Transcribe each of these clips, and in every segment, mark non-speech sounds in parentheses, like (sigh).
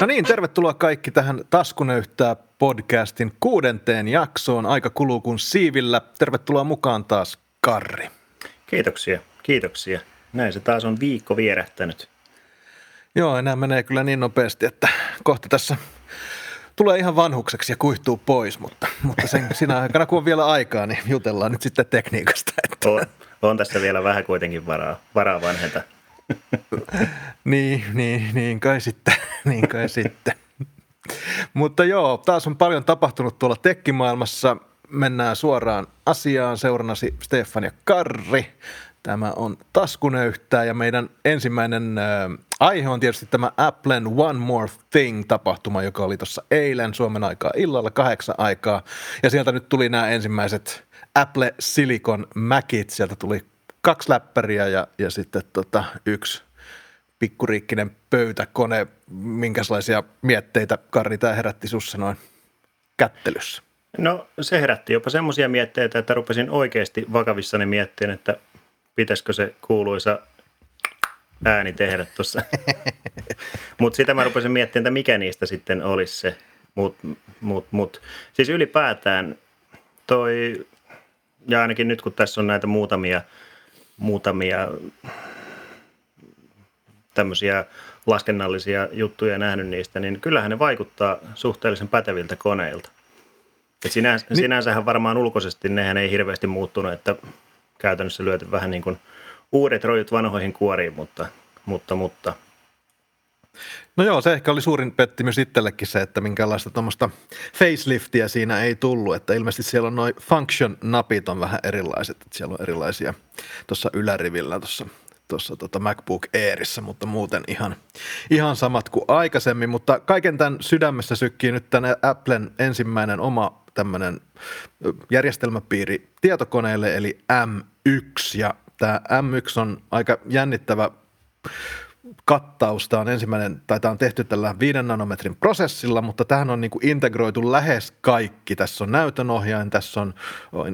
No niin, tervetuloa kaikki tähän Taskunöyhtää podcastin kuudenteen jaksoon. Aika kuluu kuin siivillä. Tervetuloa mukaan taas, Karri. Kiitoksia, kiitoksia. Näin se taas on viikko vierähtänyt. Joo, enää menee kyllä niin nopeasti, että kohta tässä tulee ihan vanhukseksi ja kuihtuu pois, mutta, mutta sen, sinä aikana kun on vielä aikaa, niin jutellaan nyt sitten tekniikasta. Että. On, on tässä vielä vähän kuitenkin varaa, varaa vanhenta. (laughs) niin, niin, niin kai sitten, (laughs) niin kai sitten. Mutta joo, taas on paljon tapahtunut tuolla tekkimaailmassa. Mennään suoraan asiaan. Seurannasi Stefan ja Karri. Tämä on Taskunöyhtää ja meidän ensimmäinen äh, aihe on tietysti tämä Applen One More Thing-tapahtuma, joka oli tuossa eilen Suomen aikaa illalla kahdeksan aikaa. Ja sieltä nyt tuli nämä ensimmäiset Apple Silicon Macit. Sieltä tuli kaksi läppäriä ja, ja sitten tota, yksi pikkuriikkinen pöytäkone. Minkälaisia mietteitä, Karri, tämä herätti sussa noin kättelyssä? No se herätti jopa semmoisia mietteitä, että rupesin oikeasti vakavissani miettimään, että pitäisikö se kuuluisa ääni tehdä tuossa. (laughs) Mutta sitä mä rupesin miettimään, että mikä niistä sitten olisi se. Mut, mut, mut. Siis ylipäätään toi, ja ainakin nyt kun tässä on näitä muutamia, muutamia tämmöisiä laskennallisia juttuja nähnyt niistä, niin kyllähän ne vaikuttaa suhteellisen päteviltä koneilta. Et sinänsä, niin. Sinänsähän varmaan ulkoisesti nehän ei hirveästi muuttunut, että käytännössä lyöty vähän niin kuin uudet rojut vanhoihin kuoriin, mutta, mutta, mutta – No joo, se ehkä oli suurin pettymys itsellekin se, että minkälaista tuommoista faceliftiä siinä ei tullut, että ilmeisesti siellä on noin function-napit on vähän erilaiset, että siellä on erilaisia tuossa ylärivillä tuossa tuossa tota MacBook Airissa, mutta muuten ihan, ihan samat kuin aikaisemmin. Mutta kaiken tämän sydämessä sykkii nyt tänne Applen ensimmäinen oma tämmöinen järjestelmäpiiri tietokoneelle, eli M1. Ja tämä M1 on aika jännittävä kattaus. Tämä on ensimmäinen, tai tämä on tehty tällä 5 nanometrin prosessilla, mutta tähän on niin kuin integroitu lähes kaikki. Tässä on näytönohjain, tässä on,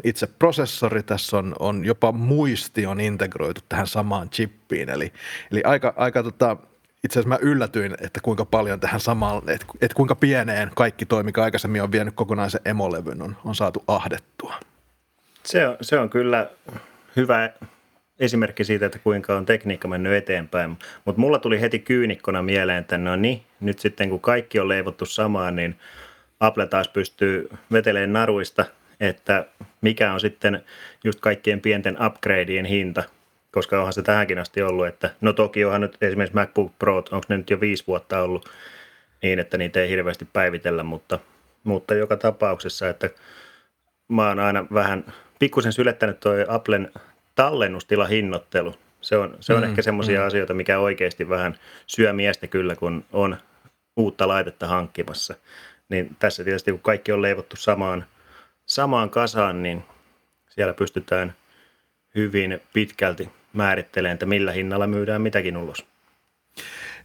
itse prosessori, tässä on, on jopa muisti on integroitu tähän samaan chippiin. Eli, eli aika, aika tota, itse asiassa mä yllätyin, että kuinka paljon tähän samaan, että, että kuinka pieneen kaikki toimi, mikä aikaisemmin on vienyt kokonaisen emolevyn, on, on saatu ahdettua. Se on, se on kyllä hyvä esimerkki siitä, että kuinka on tekniikka mennyt eteenpäin. Mutta mulla tuli heti kyynikkona mieleen, että no niin, nyt sitten kun kaikki on leivottu samaan, niin Apple taas pystyy veteleen naruista, että mikä on sitten just kaikkien pienten upgradeien hinta, koska onhan se tähänkin asti ollut, että no toki onhan nyt esimerkiksi MacBook Pro, onko ne nyt jo viisi vuotta ollut niin, että niitä ei hirveästi päivitellä, mutta, mutta joka tapauksessa, että mä oon aina vähän pikkusen sylettänyt toi Applen tallennustilahinnoittelu. Se on, se on mm, ehkä semmoisia mm. asioita, mikä oikeasti vähän syö miestä kyllä, kun on uutta laitetta hankkimassa. Niin tässä tietysti, kun kaikki on leivottu samaan, samaan kasaan, niin siellä pystytään hyvin pitkälti määrittelemään, että millä hinnalla myydään mitäkin ulos.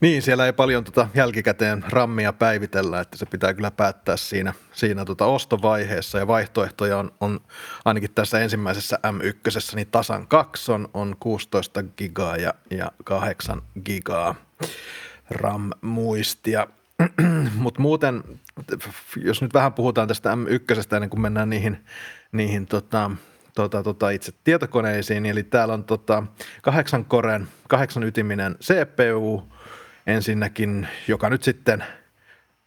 Niin, siellä ei paljon tota jälkikäteen rammia päivitellä, että se pitää kyllä päättää siinä, siinä tota ostovaiheessa ja vaihtoehtoja on, on ainakin tässä ensimmäisessä M1, niin tasan kaksi on, on 16 gigaa ja, ja 8 gigaa RAM-muistia. (clears throat) Mutta muuten, jos nyt vähän puhutaan tästä M1, ennen kuin mennään niihin, niihin tota, tota, tota itse tietokoneisiin, eli täällä on tota, kahdeksan koren, kahdeksan ytiminen CPU, ensinnäkin, joka nyt sitten –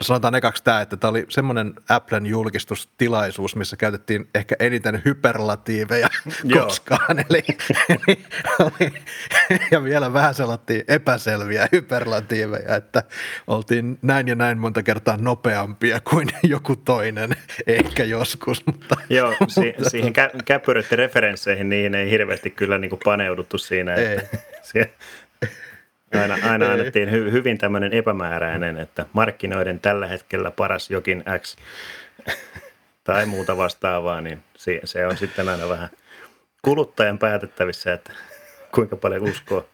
sanotaan ekaksi tämä, että tämä oli semmoinen Applen julkistustilaisuus, missä käytettiin ehkä eniten hyperlatiiveja (laughs) koskaan. Eli, eli oli, ja vielä vähän sellaisia epäselviä hyperlatiiveja, että oltiin näin ja näin monta kertaa nopeampia kuin joku toinen, ehkä joskus. Mutta, (laughs) Joo, si- mutta, (laughs) siihen kä- käppyröiden referensseihin niihin ei hirveästi kyllä niin kuin paneuduttu siinä. Että ei. Aina, (laughs) aina annettiin hy, hyvin tämmöinen epämääräinen, että markkinoiden tällä hetkellä paras jokin X (laughs) tai muuta vastaavaa, niin se, se on sitten aina vähän kuluttajan päätettävissä, että (laughs) kuinka paljon uskoo.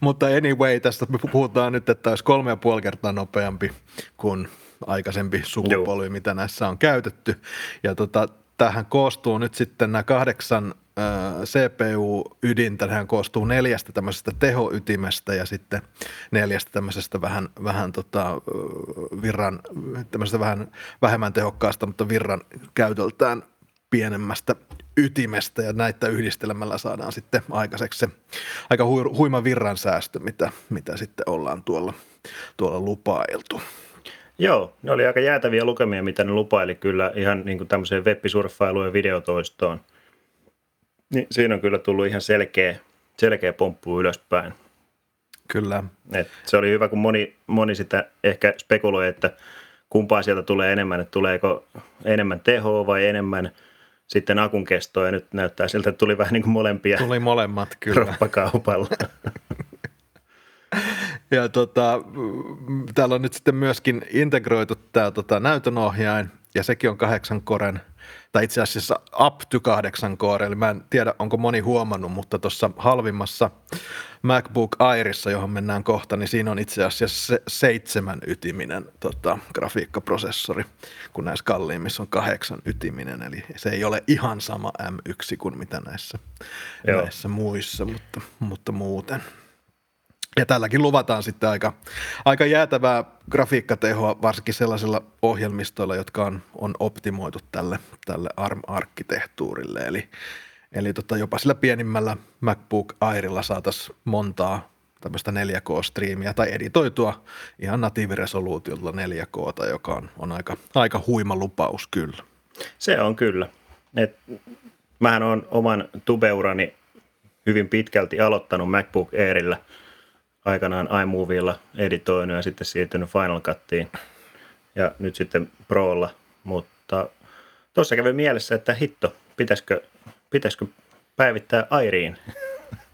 Mutta anyway, tästä me puhutaan nyt, että olisi kolme ja puoli kertaa nopeampi kuin aikaisempi sukupolvi, Joo. mitä näissä on käytetty. Ja tota, tähän koostuu nyt sitten nämä kahdeksan CPU-ydintä, hän koostuu neljästä tämmöisestä tehoytimestä ja sitten neljästä tämmöisestä vähän, vähän tota, virran, tämmöisestä vähän vähemmän tehokkaasta, mutta virran käytöltään pienemmästä ytimestä ja näitä yhdistelemällä saadaan sitten aikaiseksi se aika huima virran säästö, mitä, mitä sitten ollaan tuolla, tuolla lupailtu. Joo, ne oli aika jäätäviä lukemia, mitä ne lupaili kyllä ihan niin kuin tämmöiseen web-surffailuun ja videotoistoon. Niin siinä on kyllä tullut ihan selkeä, selkeä pomppu ylöspäin. Kyllä. Et se oli hyvä, kun moni, moni sitä ehkä spekuloi, että kumpaa sieltä tulee enemmän, että tuleeko enemmän tehoa vai enemmän sitten akun kestoa, ja nyt näyttää siltä, että tuli vähän niin kuin molempia. Tuli molemmat, kyllä. Roppakaupalla. (laughs) Ja tota, täällä on nyt sitten myöskin integroitu tämä tota, näytönohjain, ja sekin on kahdeksan koren, tai itse asiassa up to kahdeksan core, eli mä en tiedä, onko moni huomannut, mutta tuossa halvimmassa MacBook Airissa, johon mennään kohta, niin siinä on itse asiassa se seitsemän ytiminen tota, grafiikkaprosessori, kun näissä kalliimmissa on kahdeksan ytiminen, eli se ei ole ihan sama M1 kuin mitä näissä, näissä muissa, mutta, mutta muuten – ja tälläkin luvataan sitten aika, aika jäätävää grafiikkatehoa, varsinkin sellaisilla ohjelmistoilla, jotka on, on optimoitu tälle, tälle ARM-arkkitehtuurille. Eli, eli tota, jopa sillä pienimmällä MacBook Airilla saataisiin montaa tämmöistä 4K-striimiä tai editoitua ihan natiiviresoluutiolla 4K, joka on, on aika, aika huima lupaus kyllä. Se on kyllä. Et, mähän on oman tubeurani hyvin pitkälti aloittanut MacBook Airillä – aikanaan iMovilla editoinut ja sitten siirtynyt Final Cuttiin ja nyt sitten Prolla, mutta tuossa kävi mielessä, että hitto, pitäisikö, pitäisikö päivittää Airiin?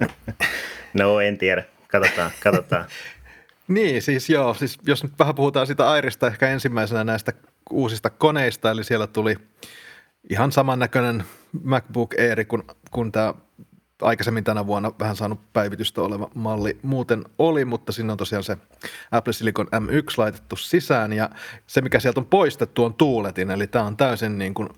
(laughs) no en tiedä, katsotaan, katsotaan. (laughs) niin, siis joo, siis jos nyt vähän puhutaan sitä Airista ehkä ensimmäisenä näistä uusista koneista, eli siellä tuli ihan samannäköinen MacBook Air kuin, kuin tämä aikaisemmin tänä vuonna vähän saanut päivitystä oleva malli muuten oli, mutta sinne on tosiaan se Apple Silicon M1 laitettu sisään ja se, mikä sieltä on poistettu, on tuuletin, eli tämä on täysin niin kuin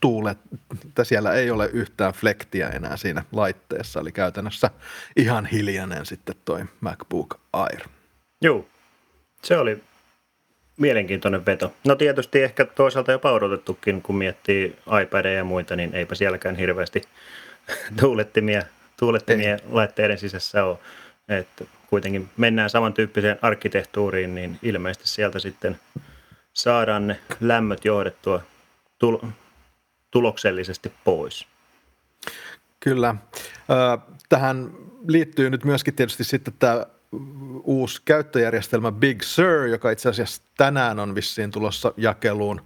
tuulet, että siellä ei ole yhtään flektiä enää siinä laitteessa, eli käytännössä ihan hiljainen sitten toi MacBook Air. Joo, se oli mielenkiintoinen veto. No tietysti ehkä toisaalta jopa odotettukin, kun miettii iPadia ja muita, niin eipä sielläkään hirveästi (laughs) tuulettimia, tuulettimia laitteiden sisässä ole. Että kuitenkin mennään samantyyppiseen arkkitehtuuriin, niin ilmeisesti sieltä sitten saadaan ne lämmöt johdettua tul- tuloksellisesti pois. Kyllä. Tähän liittyy nyt myöskin tietysti sitten tämä uusi käyttöjärjestelmä Big Sur, joka itse asiassa tänään on vissiin tulossa jakeluun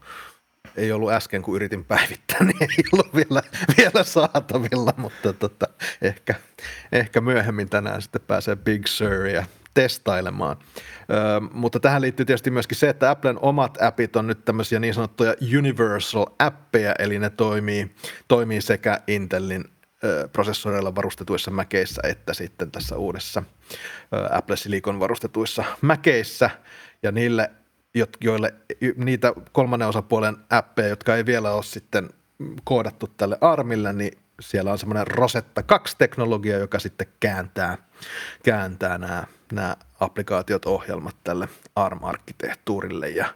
ei ollut äsken, kun yritin päivittää, (laughs) niin ei ollut vielä, vielä saatavilla, mutta tota, ehkä, ehkä myöhemmin tänään sitten pääsee Big Suria testailemaan. Ö, mutta tähän liittyy tietysti myöskin se, että Applen omat appit on nyt tämmöisiä niin sanottuja universal appeja, eli ne toimii, toimii sekä Intelin prosessoreilla varustetuissa mäkeissä että sitten tässä uudessa Apple Silicon varustetuissa mäkeissä, ja niille joille niitä kolmannen osapuolen appeja, jotka ei vielä ole sitten koodattu tälle ARMille, niin siellä on semmoinen Rosetta 2-teknologia, joka sitten kääntää, kääntää nämä, nämä applikaatiot, ohjelmat tälle ARM-arkkitehtuurille ja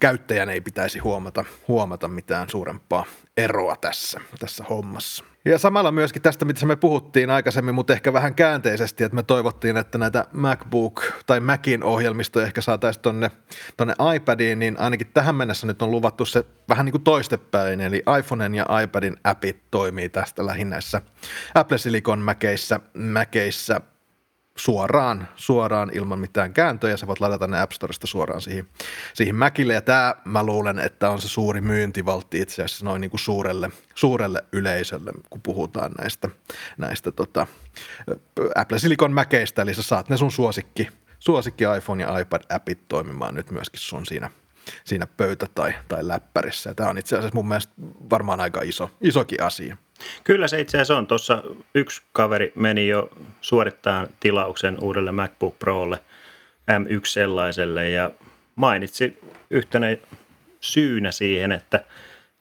käyttäjän ei pitäisi huomata, huomata mitään suurempaa eroa tässä, tässä hommassa. Ja samalla myöskin tästä, mitä me puhuttiin aikaisemmin, mutta ehkä vähän käänteisesti, että me toivottiin, että näitä MacBook tai Macin ohjelmistoja ehkä saataisiin tuonne tonne iPadiin, niin ainakin tähän mennessä nyt on luvattu se vähän niin kuin toistepäin, eli iPhoneen ja iPadin appit toimii tästä lähinnä näissä Apple Silicon Maceissä, Maceissä suoraan, suoraan ilman mitään kääntöjä. Sä voit ladata ne App Storesta suoraan siihen, siihen Macille. Ja tämä mä luulen, että on se suuri myyntivaltti itse asiassa noin niin kuin suurelle, suurelle yleisölle, kun puhutaan näistä, näistä tota, Apple Silicon Maceista. Eli sä saat ne sun suosikki, suosikki iPhone ja iPad-appit toimimaan nyt myöskin sun siinä, siinä pöytä- tai, tai läppärissä. Ja tämä on itse asiassa mun mielestä varmaan aika iso, isokin asia. Kyllä se itse asiassa on. Tuossa yksi kaveri meni jo suorittaa tilauksen uudelle MacBook Prolle M1 sellaiselle ja mainitsi yhtenä syynä siihen, että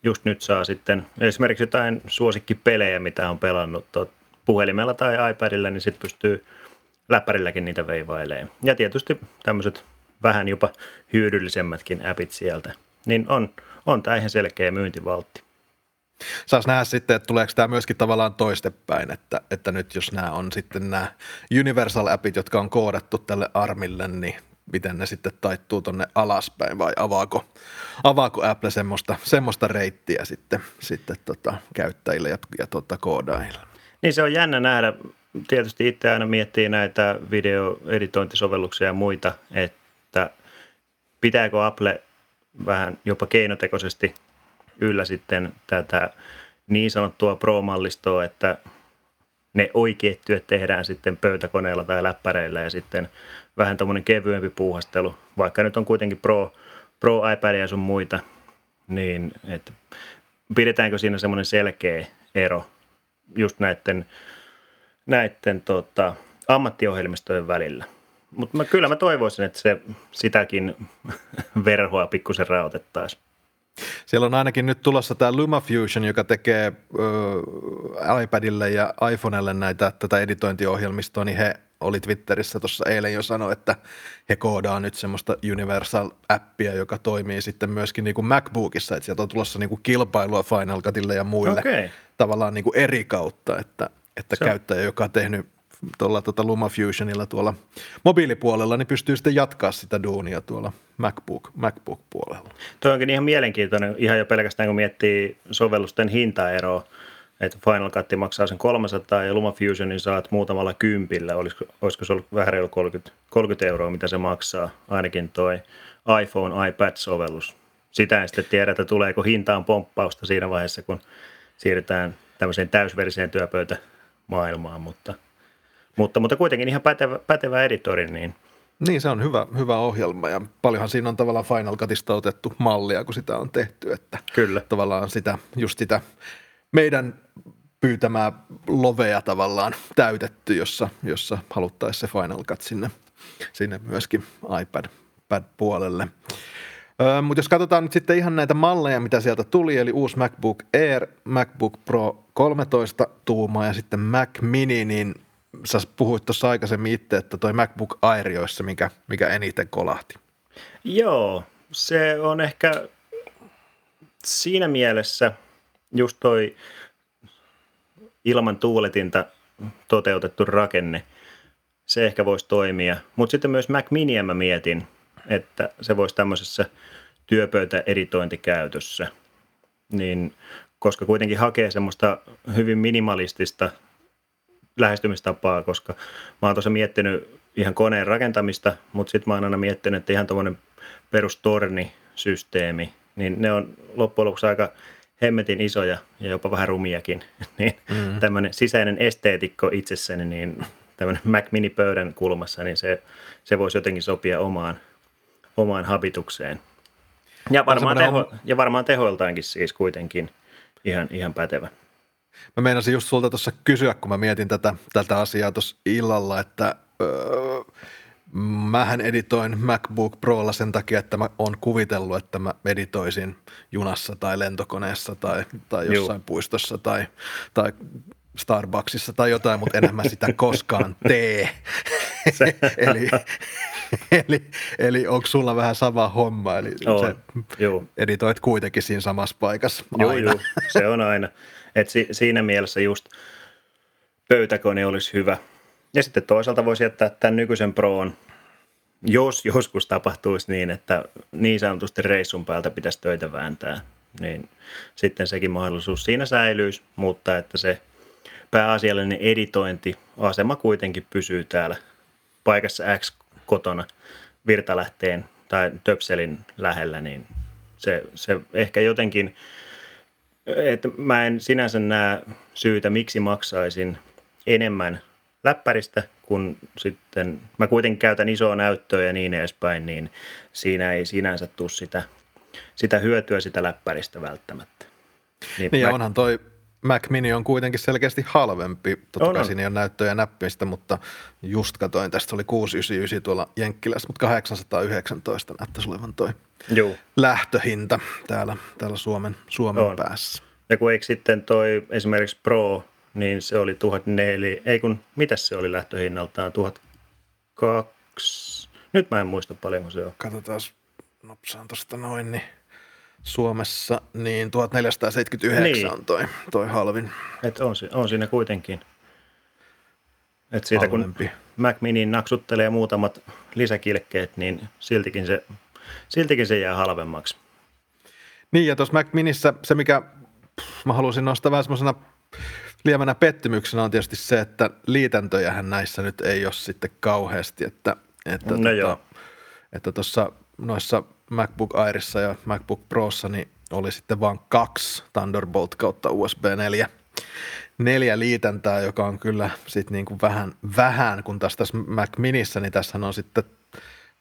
just nyt saa sitten esimerkiksi jotain suosikkipelejä, mitä on pelannut puhelimella tai iPadilla, niin sitten pystyy läppärilläkin niitä veivailemaan. Ja tietysti tämmöiset vähän jopa hyödyllisemmätkin appit sieltä. Niin on, on tämä ihan selkeä myyntivaltti. Saas nähdä sitten, että tuleeko tämä myöskin tavallaan toistepäin, että, että nyt jos nämä on sitten nämä Universal-appit, jotka on koodattu tälle ARMille, niin miten ne sitten taittuu tonne alaspäin vai avaako, avaako Apple semmoista, semmoista reittiä sitten, sitten tota, käyttäjille ja, ja tota, koodaajille. Niin se on jännä nähdä. Tietysti itse aina miettii näitä videoeditointisovelluksia ja muita, että pitääkö Apple vähän jopa keinotekoisesti yllä sitten tätä niin sanottua pro-mallistoa, että ne oikeat työt tehdään sitten pöytäkoneella tai läppäreillä ja sitten vähän tuommoinen kevyempi puuhastelu, vaikka nyt on kuitenkin pro, pro iPad ja sun muita, niin että pidetäänkö siinä semmoinen selkeä ero just näiden, näiden tota, ammattiohjelmistojen välillä. Mutta kyllä mä toivoisin, että se sitäkin (laughs) verhoa pikkusen raotettaisiin. Siellä on ainakin nyt tulossa tämä LumaFusion, joka tekee ö, iPadille ja iPhonelle näitä, tätä editointiohjelmistoa, niin he oli Twitterissä tuossa eilen jo sanoi, että he koodaa nyt semmoista Universal-appia, joka toimii sitten myöskin niin kuin MacBookissa, että sieltä on tulossa niin kuin kilpailua Final Cutille ja muille okay. tavallaan niin kuin eri kautta, että, että käyttäjä, joka on tehnyt tuolla tuota LumaFusionilla tuolla mobiilipuolella, niin pystyy sitten jatkaa sitä duunia tuolla MacBook, MacBook-puolella. Tuo onkin ihan mielenkiintoinen, ihan jo pelkästään kun miettii sovellusten hintaeroa, että Final Cut maksaa sen 300 ja LumaFusionin saat muutamalla kympillä, olisiko, olisiko se ollut vähän reilu 30, 30 euroa, mitä se maksaa, ainakin toi iPhone, iPad-sovellus. Sitä en sitten tiedä, että tuleeko hintaan pomppausta siinä vaiheessa, kun siirrytään tämmöiseen täysveriseen työpöytämaailmaan, mutta – mutta, mutta kuitenkin ihan pätevä, pätevä editori. Niin. niin, se on hyvä, hyvä ohjelma ja paljonhan siinä on tavallaan Final Cutista otettu mallia, kun sitä on tehty. Että Kyllä. Tavallaan sitä, just sitä meidän pyytämää lovea tavallaan täytetty, jossa, jossa haluttaisiin se Final Cut sinne, sinne myöskin iPad-puolelle. Öö, mutta jos katsotaan nyt sitten ihan näitä malleja, mitä sieltä tuli, eli uusi MacBook Air, MacBook Pro 13 tuumaa ja sitten Mac Mini, niin sä puhuit tuossa aikaisemmin itse, että toi MacBook Air joissa, mikä, mikä eniten kolahti. Joo, se on ehkä siinä mielessä just toi ilman tuuletinta toteutettu rakenne, se ehkä voisi toimia. Mutta sitten myös Mac Miniä mä mietin, että se voisi tämmöisessä työpöytäeditointikäytössä, niin koska kuitenkin hakee semmoista hyvin minimalistista lähestymistapaa, koska mä oon tosiaan miettinyt ihan koneen rakentamista, mutta sitten mä oon aina miettinyt, että ihan tuommoinen perustornisysteemi, niin ne on loppujen lopuksi aika hemmetin isoja ja jopa vähän rumiakin. (laughs) niin mm. tämmöinen sisäinen esteetikko itsessäni, niin tämmöinen Mac Mini-pöydän kulmassa, niin se, se voisi jotenkin sopia omaan, omaan habitukseen. Ja varmaan, teho, ja varmaan tehoiltaankin siis kuitenkin ihan, ihan pätevä. Mä meinasin just sulta tuossa kysyä, kun mä mietin tätä, tätä asiaa tuossa illalla, että öö, mähän editoin MacBook Prolla sen takia, että mä oon kuvitellut, että mä editoisin junassa tai lentokoneessa tai, tai jossain Juu. puistossa tai, tai Starbucksissa tai jotain, mutta enhän mä sitä koskaan tee. (laughs) eli, eli, eli onko sulla vähän sama homma? Eli se editoit kuitenkin siinä samassa paikassa. Joo, joo, se on aina. Et si, siinä mielessä just pöytäkone olisi hyvä. Ja sitten toisaalta voisi jättää tämän nykyisen Proon, jos joskus tapahtuisi niin, että niin sanotusti reissun päältä pitäisi töitä vääntää, niin sitten sekin mahdollisuus siinä säilyisi, mutta että se pääasiallinen editointiasema kuitenkin pysyy täällä paikassa X kotona virtalähteen tai töpselin lähellä, niin se, se ehkä jotenkin – että mä en sinänsä näe syytä, miksi maksaisin enemmän läppäristä, kun sitten mä kuitenkin käytän isoa näyttöä ja niin edespäin, niin siinä ei sinänsä tule sitä, sitä hyötyä sitä läppäristä välttämättä. Niin, niin mä... onhan toi Mac Mini on kuitenkin selkeästi halvempi. Totta On, kai on. siinä ei ole näyttöjä näppistä, mutta just katoin, tästä oli 699 tuolla Jenkkilässä, mutta 819 näyttäisi olevan toi Joo. lähtöhinta täällä, täällä Suomen, Suomen On. päässä. Ja kun eikö sitten toi esimerkiksi Pro, niin se oli 1004, ei kun, mitäs se oli lähtöhinnaltaan, 1002, nyt mä en muista paljonko se on. Katsotaan nopsaan tuosta noin, niin Suomessa niin 1479 Niin. on toi, toi halvin. Et on, on siinä kuitenkin. Et siitä kun Halvempi. Mac Mini naksuttelee muutamat lisäkilkkeet, niin siltikin se, siltikin se jää halvemmaksi. Niin, ja tuossa Mac Minissä se, mikä pff, mä halusin nostaa vähän semmoisena lievänä pettymyksenä on tietysti se, että liitäntöjähän näissä nyt ei ole sitten kauheasti, että että No joo. että tuossa noissa MacBook Airissa ja MacBook Prossa niin oli sitten vain kaksi Thunderbolt kautta USB 4 neljä liitäntää, joka on kyllä sitten niin kuin vähän, vähän, kun taas tässä Mac Minissä, niin tässä on sitten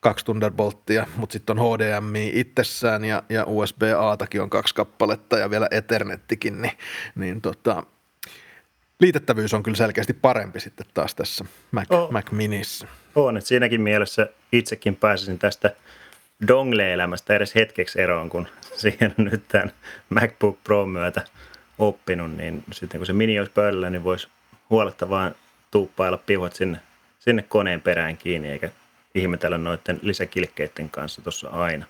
kaksi Thunderbolttia, mutta sitten on HDMI itsessään ja, ja USB-A-takin on kaksi kappaletta ja vielä Ethernettikin, niin, niin tota, liitettävyys on kyllä selkeästi parempi sitten taas tässä Mac, Oh. Mac Minissä. On, että siinäkin mielessä itsekin pääsisin tästä dongle-elämästä edes hetkeksi eroon, kun (laughs) siihen on nyt tämän MacBook Pro myötä oppinut, niin sitten kun se mini olisi pöydällä, niin voisi huoletta vaan tuuppailla piuhat sinne, sinne koneen perään kiinni, eikä ihmetellä noiden lisäkilkkeiden kanssa tuossa aina.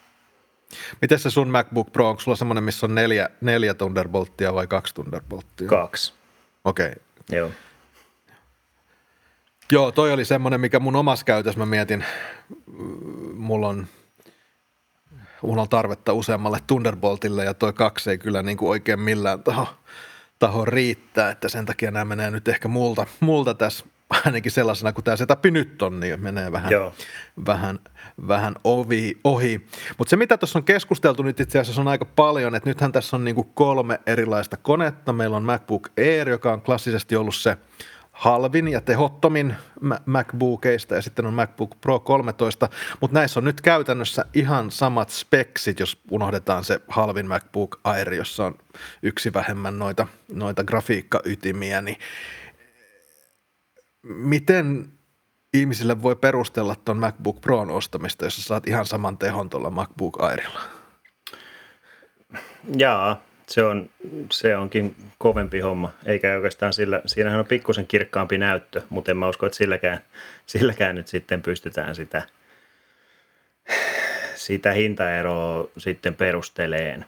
Miten se sun MacBook Pro, onko sulla semmoinen, missä on neljä, neljä Thunderbolttia vai kaksi Thunderbolttia? Kaksi. Okei. Okay. Joo. Joo, toi oli semmoinen, mikä mun omassa käytössä mä mietin, mulla on, mulla on tarvetta useammalle Thunderboltille ja toi kaksi ei kyllä niin kuin oikein millään taho, taho riittää, että sen takia nämä menee nyt ehkä multa, multa tässä ainakin sellaisena kuin tämä setup nyt on, niin menee vähän, Joo. vähän, vähän ovi, ohi. Mutta se, mitä tuossa on keskusteltu nyt itse asiassa on aika paljon, että nythän tässä on niinku kolme erilaista konetta. Meillä on MacBook Air, joka on klassisesti ollut se halvin ja tehottomin Ma- MacBookeista ja sitten on MacBook Pro 13, mutta näissä on nyt käytännössä ihan samat speksit, jos unohdetaan se halvin MacBook Air, jossa on yksi vähemmän noita, noita grafiikkaytimiä, niin miten ihmisille voi perustella tuon MacBook Proon ostamista, jos saat ihan saman tehon tuolla MacBook Airilla? Jaa, se, on, se onkin kovempi homma, eikä oikeastaan sillä, siinähän on pikkusen kirkkaampi näyttö, mutta en mä usko, että silläkään, silläkään nyt sitten pystytään sitä, sitä hintaeroa sitten perusteleen.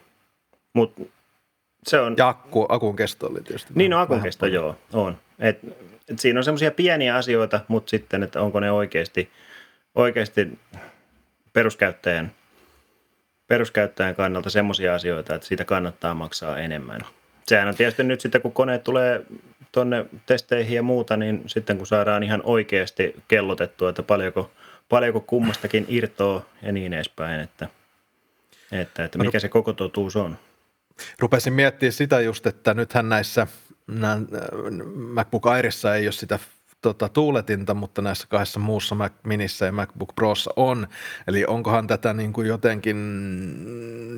Mutta se on, Ja akku, akun kesto oli tietysti. niin vähän- akun vähän kesto, joo, on. Et, et siinä on semmoisia pieniä asioita, mutta sitten, että onko ne oikeasti, oikeasti peruskäyttäjän, peruskäyttäjän kannalta semmoisia asioita, että siitä kannattaa maksaa enemmän. Sehän on tietysti nyt sitten, kun koneet tulee tuonne testeihin ja muuta, niin sitten kun saadaan ihan oikeasti kellotettua, että paljonko, paljonko kummastakin irtoaa ja niin edespäin, että, että, että mikä se koko totuus on. Rupesin miettimään sitä just, että nythän näissä nää, äh, MacBook Airissa ei ole sitä tota, tuuletinta, mutta näissä kahdessa muussa Mac Minissä ja MacBook Prossa on. Eli onkohan tätä niin kuin jotenkin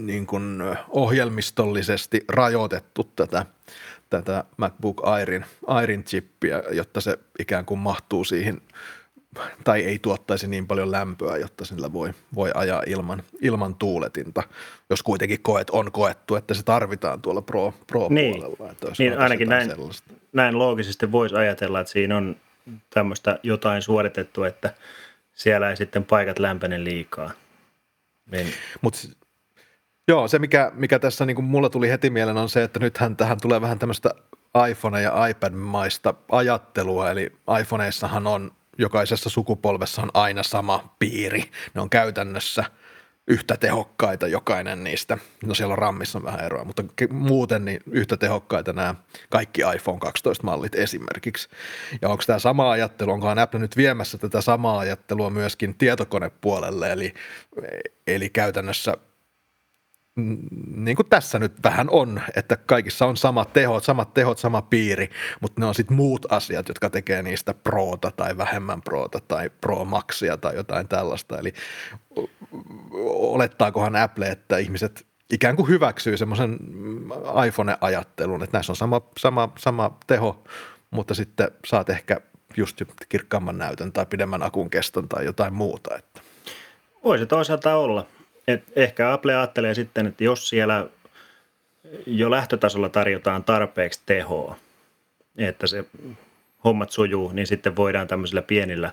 niin kuin ohjelmistollisesti rajoitettu tätä, tätä MacBook Airin, Airin chippiä, jotta se ikään kuin mahtuu siihen tai ei tuottaisi niin paljon lämpöä, jotta sillä voi, voi ajaa ilman, ilman tuuletinta, jos kuitenkin koet, on koettu, että se tarvitaan tuolla Pro, Pro-puolella. Että olisi Niin, ainakin näin. sellaista. näin loogisesti voisi ajatella, että siinä on tämmöistä jotain suoritettu, että siellä ei sitten paikat lämpene liikaa. Niin, Mut, joo, se mikä, mikä tässä niin mulla tuli heti mieleen on se, että nythän tähän tulee vähän tämmöistä iPhone- ja iPad-maista ajattelua, eli iPhoneissahan on jokaisessa sukupolvessa on aina sama piiri. Ne on käytännössä yhtä tehokkaita jokainen niistä. No siellä on rammissa vähän eroa, mutta muuten niin yhtä tehokkaita nämä kaikki iPhone 12-mallit esimerkiksi. Ja onko tämä sama ajattelu, onkohan Apple nyt viemässä tätä samaa ajattelua myöskin tietokonepuolelle, eli, eli käytännössä niin kuin tässä nyt vähän on, että kaikissa on samat tehot, samat tehot, sama piiri, mutta ne on sitten muut asiat, jotka tekee niistä proota tai vähemmän proota tai pro maxia tai jotain tällaista. Eli olettaakohan Apple, että ihmiset ikään kuin hyväksyy semmoisen iPhone-ajattelun, että näissä on sama, sama, sama teho, mutta sitten saat ehkä just kirkkaamman näytön tai pidemmän akun keston tai jotain muuta. Että. Voisi toisaalta olla. Et ehkä Apple ajattelee sitten, että jos siellä jo lähtötasolla tarjotaan tarpeeksi tehoa, että se hommat sujuu, niin sitten voidaan tämmöisillä pienillä,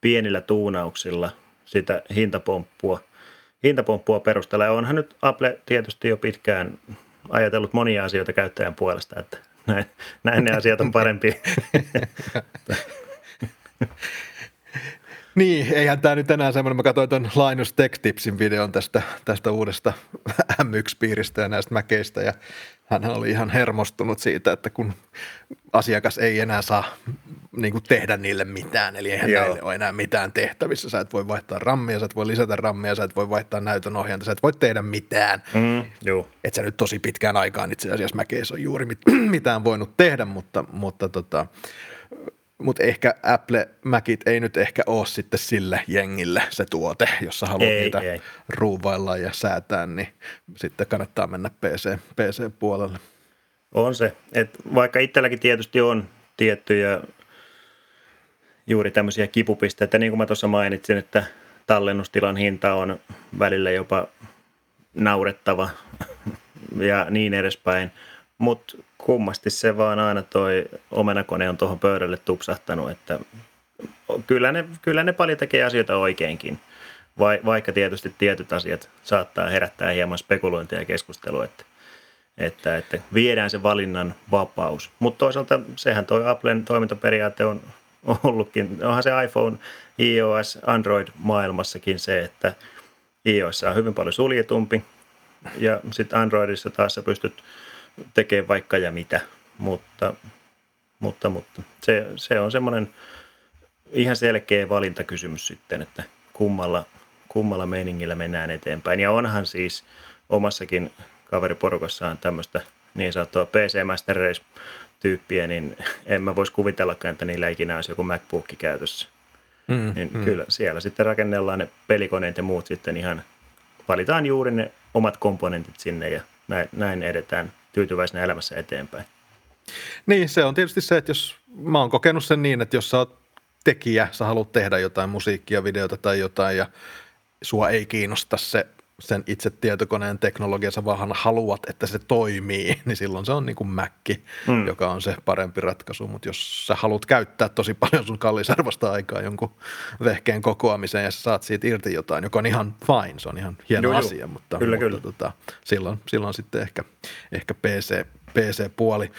pienillä tuunauksilla sitä hintapomppua, hintapomppua perustella. Ja onhan nyt Apple tietysti jo pitkään ajatellut monia asioita käyttäjän puolesta, että näin, näin ne asiat on parempi. (laughs) Niin, eihän tämä nyt enää semmoinen, mä katsoin tuon Linus Tech Tipsin videon tästä, tästä uudesta (laughs) M1-piiristä ja näistä mäkeistä ja hän oli ihan hermostunut siitä, että kun asiakas ei enää saa niin kuin tehdä niille mitään, eli eihän Joo. näille ole enää mitään tehtävissä. Sä et voi vaihtaa rammia, sä et voi lisätä rammia, sä et voi vaihtaa näytön ohjainta, sä et voi tehdä mitään. Mm, joo. Et sä nyt tosi pitkään aikaan itse asiassa mäkeissä on juuri mit, (clears throat) mitään voinut tehdä, mutta, mutta tota, mutta ehkä Apple Macit ei nyt ehkä ole sitten sille jengille se tuote, jossa haluat ei, niitä ei. ruuvailla ja säätää, niin sitten kannattaa mennä PC, PC-puolelle. On se, että vaikka itselläkin tietysti on tiettyjä juuri tämmöisiä kipupisteitä, niin kuin mä tuossa mainitsin, että tallennustilan hinta on välillä jopa naurettava (laughs) ja niin edespäin, mutta kummasti se vaan aina toi omenakone on tuohon pöydälle tupsahtanut, että kyllä ne, kyllä ne paljon tekee asioita oikeinkin, vaikka tietysti tietyt asiat saattaa herättää hieman spekulointia ja keskustelua, että, että, että viedään se valinnan vapaus. Mutta toisaalta sehän toi Applen toimintaperiaate on ollutkin, onhan se iPhone, iOS, Android-maailmassakin se, että iOS on hyvin paljon suljetumpi ja sitten Androidissa taas sä pystyt tekee vaikka ja mitä, mutta, mutta, mutta se, se on semmoinen ihan selkeä valintakysymys sitten, että kummalla, kummalla meiningillä mennään eteenpäin. Ja onhan siis omassakin kaveriporukassaan tämmöistä niin sanottua PC Master Race tyyppiä, niin en mä voisi kuvitellakaan, että niillä ikinä olisi joku MacBook käytössä. Mm, niin mm. Kyllä siellä sitten rakennellaan ne pelikoneet ja muut sitten ihan, valitaan juuri ne omat komponentit sinne ja näin, näin edetään tyytyväisenä elämässä eteenpäin. Niin, se on tietysti se, että jos mä oon kokenut sen niin, että jos sä oot tekijä, sä haluat tehdä jotain musiikkia, videota tai jotain ja sua ei kiinnosta se sen itse tietokoneen teknologiassa, vaan haluat, että se toimii, (laughs) niin silloin se on niin kuin Mac, mm. joka on se parempi ratkaisu. Mutta jos sä haluat käyttää tosi paljon sun kallisarvosta aikaa jonkun vehkeen kokoamiseen ja sä saat siitä irti jotain, joka on ihan fine, se on ihan hieno joo, asia, mutta, kyllä, mutta kyllä. Tota, silloin, silloin sitten ehkä, ehkä PC, PC-puoli.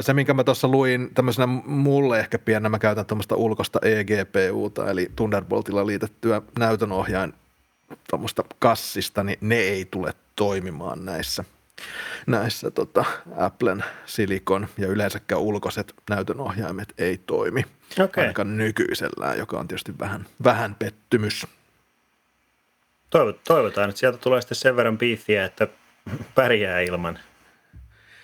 Se, minkä mä tuossa luin tämmöisenä mulle ehkä pienenä, mä käytän tuommoista ulkosta eGPUta, eli Thunderboltilla liitettyä näytönohjain tuommoista kassista, niin ne ei tule toimimaan näissä, näissä tota, Applen silikon ja yleensäkään ulkoiset näytönohjaimet ei toimi. Okay. Ainakaan nykyisellään, joka on tietysti vähän, vähän pettymys. Toivotaan, että sieltä tulee sitten sen verran biifiä, että pärjää ilman.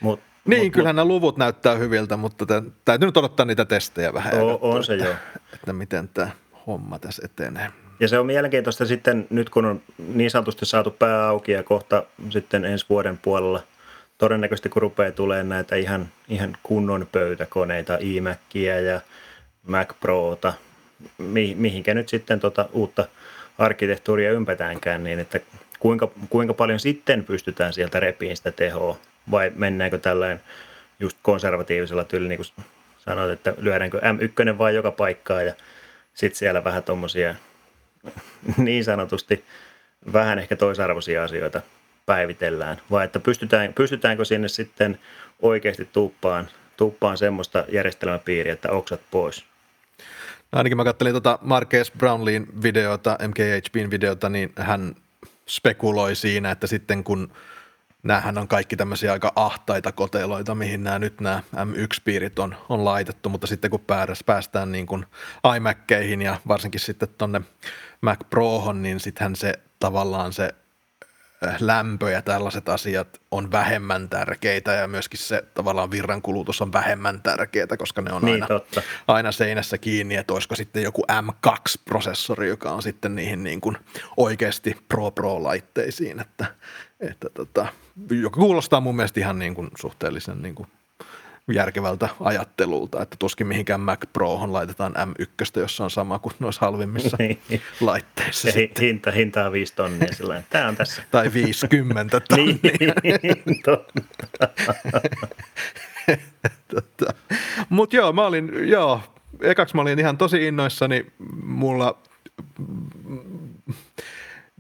Mut, niin, mut, kyllähän mut, nämä luvut näyttää hyviltä, mutta tämän, täytyy nyt odottaa niitä testejä vähän. On, on se että, joo. Että miten tämä homma tässä etenee. Ja se on mielenkiintoista sitten nyt, kun on niin sanotusti saatu pää auki ja kohta sitten ensi vuoden puolella todennäköisesti kun rupeaa tulee näitä ihan, ihan kunnon pöytäkoneita, iMacia ja Mac Prota, mi, mihinkä nyt sitten tota uutta arkkitehtuuria ympätäänkään, niin että kuinka, kuinka paljon sitten pystytään sieltä repiin sitä tehoa, vai mennäänkö tällainen just konservatiivisella tyylillä, niin kuin sanoit, että lyödäänkö M1 vai joka paikkaa ja sitten siellä vähän tuommoisia (laughs) niin sanotusti vähän ehkä toisarvoisia asioita päivitellään, vai että pystytään, pystytäänkö sinne sitten oikeasti tuuppaan, tuuppaan semmoista järjestelmäpiiriä, että oksat pois? No ainakin mä katselin tuota Marques Brownleyn videota, MKHBin videota, niin hän spekuloi siinä, että sitten kun näähän on kaikki tämmöisiä aika ahtaita koteloita, mihin nämä nyt nämä M1-piirit on, on laitettu, mutta sitten kun päästään niin kuin iMackeihin ja varsinkin sitten tuonne Mac Prohon, niin sittenhän se tavallaan se äh, lämpö ja tällaiset asiat on vähemmän tärkeitä ja myöskin se tavallaan virrankulutus on vähemmän tärkeää, koska ne on niin, aina, totta. aina seinässä kiinni, että olisiko sitten joku M2-prosessori, joka on sitten niihin niin kuin oikeasti Pro-Pro-laitteisiin, että, että tota, joka kuulostaa mun mielestä ihan niin kuin suhteellisen niin kuin järkevältä ajattelulta, että tuskin mihinkään Mac Prohon laitetaan M1, jossa on sama kuin noissa halvimmissa niin. laitteissa. Ja hinta, hinta on 5 tonnia sillä tämä on tässä. Tai 50 (laughs) tonnia. niin, (laughs) tota. Mutta joo, mä olin, joo, ekaksi mä olin ihan tosi innoissani, mulla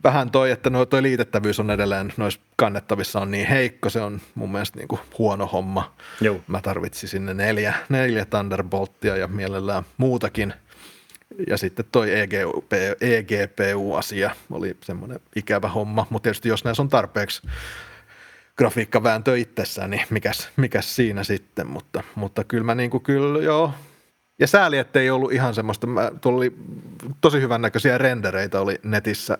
vähän toi, että no, toi liitettävyys on edelleen noissa kannettavissa on niin heikko, se on mun mielestä niin kuin huono homma. Joo. Mä tarvitsin sinne neljä, neljä Thunderbolttia ja mielellään muutakin. Ja sitten toi EGP, EGPU-asia oli semmoinen ikävä homma, mutta tietysti jos näissä on tarpeeksi grafiikkavääntö itsessään, niin mikäs, mikäs siinä sitten, mutta, mutta kyllä mä niin kuin, kyllä joo, ja sääli, että ei ollut ihan semmoista, mä, tuli tosi hyvän näköisiä rendereitä oli netissä,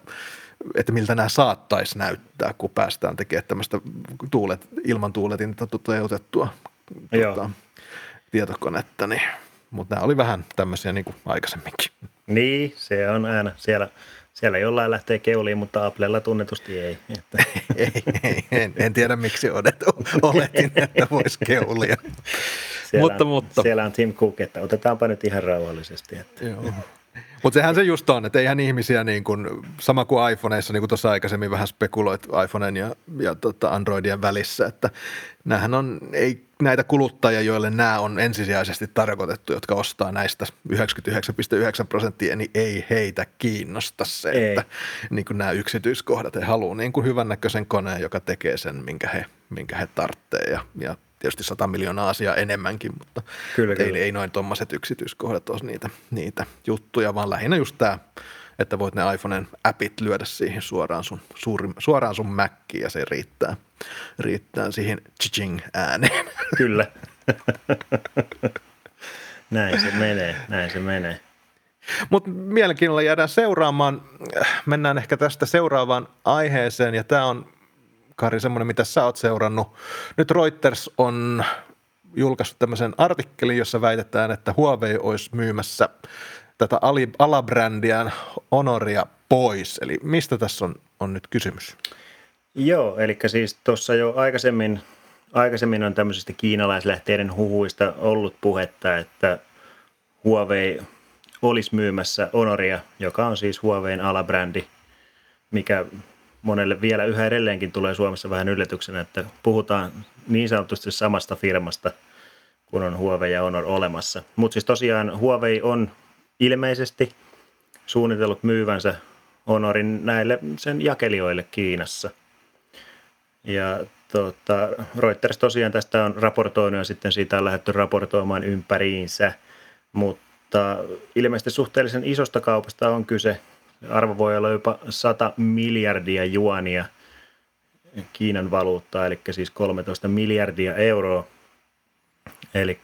että miltä nämä saattaisi näyttää, kun päästään tekemään tämmöistä tuulet, ilman tuuletinta toteutettua tuota, tietokonetta, niin, mutta nämä oli vähän tämmöisiä niin kuin aikaisemminkin. Niin, se on aina siellä, siellä jollain lähtee keuliin, mutta Applella tunnetusti ei. Että. (laughs) ei, ei en, en, tiedä miksi olet, oletin, että voisi keulia. Siellä, mutta, mutta. siellä on Tim Cook, että otetaanpa nyt ihan rauhallisesti. Että. Joo. Mutta sehän se just on, että eihän ihmisiä niin kuin, sama kuin iPhoneissa, niin kuin tuossa aikaisemmin vähän spekuloit iPhoneen ja, ja tota Androidien välissä, että näähän on, ei näitä kuluttajia, joille nämä on ensisijaisesti tarkoitettu, jotka ostaa näistä 99,9 prosenttia, niin ei heitä kiinnosta se, ei. että niin kuin nämä yksityiskohdat, he haluaa niin kuin hyvännäköisen koneen, joka tekee sen, minkä he, minkä he tarvitsee ja, ja tietysti 100 miljoonaa asiaa enemmänkin, mutta kyllä, ei, kyllä. ei noin tuommoiset yksityiskohdat ole niitä, niitä juttuja, vaan lähinnä just tämä, että voit ne iPhoneen appit lyödä siihen suoraan sun, suuri, suoraan sun Mackiin ja se riittää, riittää siihen chiching ääneen. (laughs) Kyllä. näin se menee, näin se menee. Mutta mielenkiinnolla jäädään seuraamaan. Mennään ehkä tästä seuraavaan aiheeseen, ja tämä on Kari, semmoinen, mitä sä oot seurannut. Nyt Reuters on julkaissut tämmöisen artikkelin, jossa väitetään, että Huawei olisi myymässä tätä alabrändiään Honoria pois. Eli mistä tässä on, on nyt kysymys? Joo, eli siis tuossa jo aikaisemmin, aikaisemmin on tämmöisistä kiinalaislähteiden huhuista ollut puhetta, että Huawei olisi myymässä Honoria, joka on siis Huawein alabrändi, mikä monelle vielä yhä edelleenkin tulee Suomessa vähän yllätyksenä, että puhutaan niin sanotusti samasta firmasta, kun on Huawei ja Honor olemassa. Mutta siis tosiaan Huawei on ilmeisesti suunnitellut myyvänsä Honorin näille sen jakelijoille Kiinassa. Ja tota, Reuters tosiaan tästä on raportoinut ja sitten siitä on lähdetty raportoimaan ympäriinsä, mutta ilmeisesti suhteellisen isosta kaupasta on kyse arvo voi olla jopa 100 miljardia juonia Kiinan valuuttaa, eli siis 13 miljardia euroa. Eli,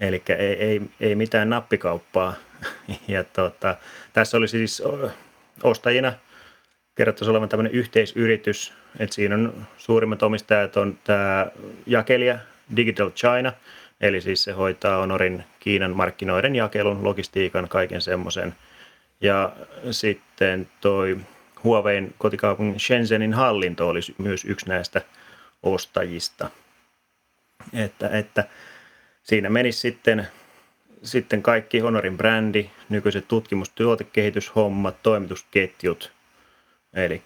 eli ei, ei, ei mitään nappikauppaa. (laughs) Ja tota, tässä oli siis ostajina kerrottaisi olevan tämmöinen yhteisyritys, että siinä on suurimmat omistajat on tämä jakelija Digital China, eli siis se hoitaa Honorin Kiinan markkinoiden jakelun, logistiikan, kaiken semmoisen – ja sitten toi Huawein kotikaupungin Shenzhenin hallinto oli myös yksi näistä ostajista. Että, että siinä menisi sitten, sitten kaikki Honorin brändi, nykyiset tutkimus- tuotekehityshommat, toimitusketjut. Eli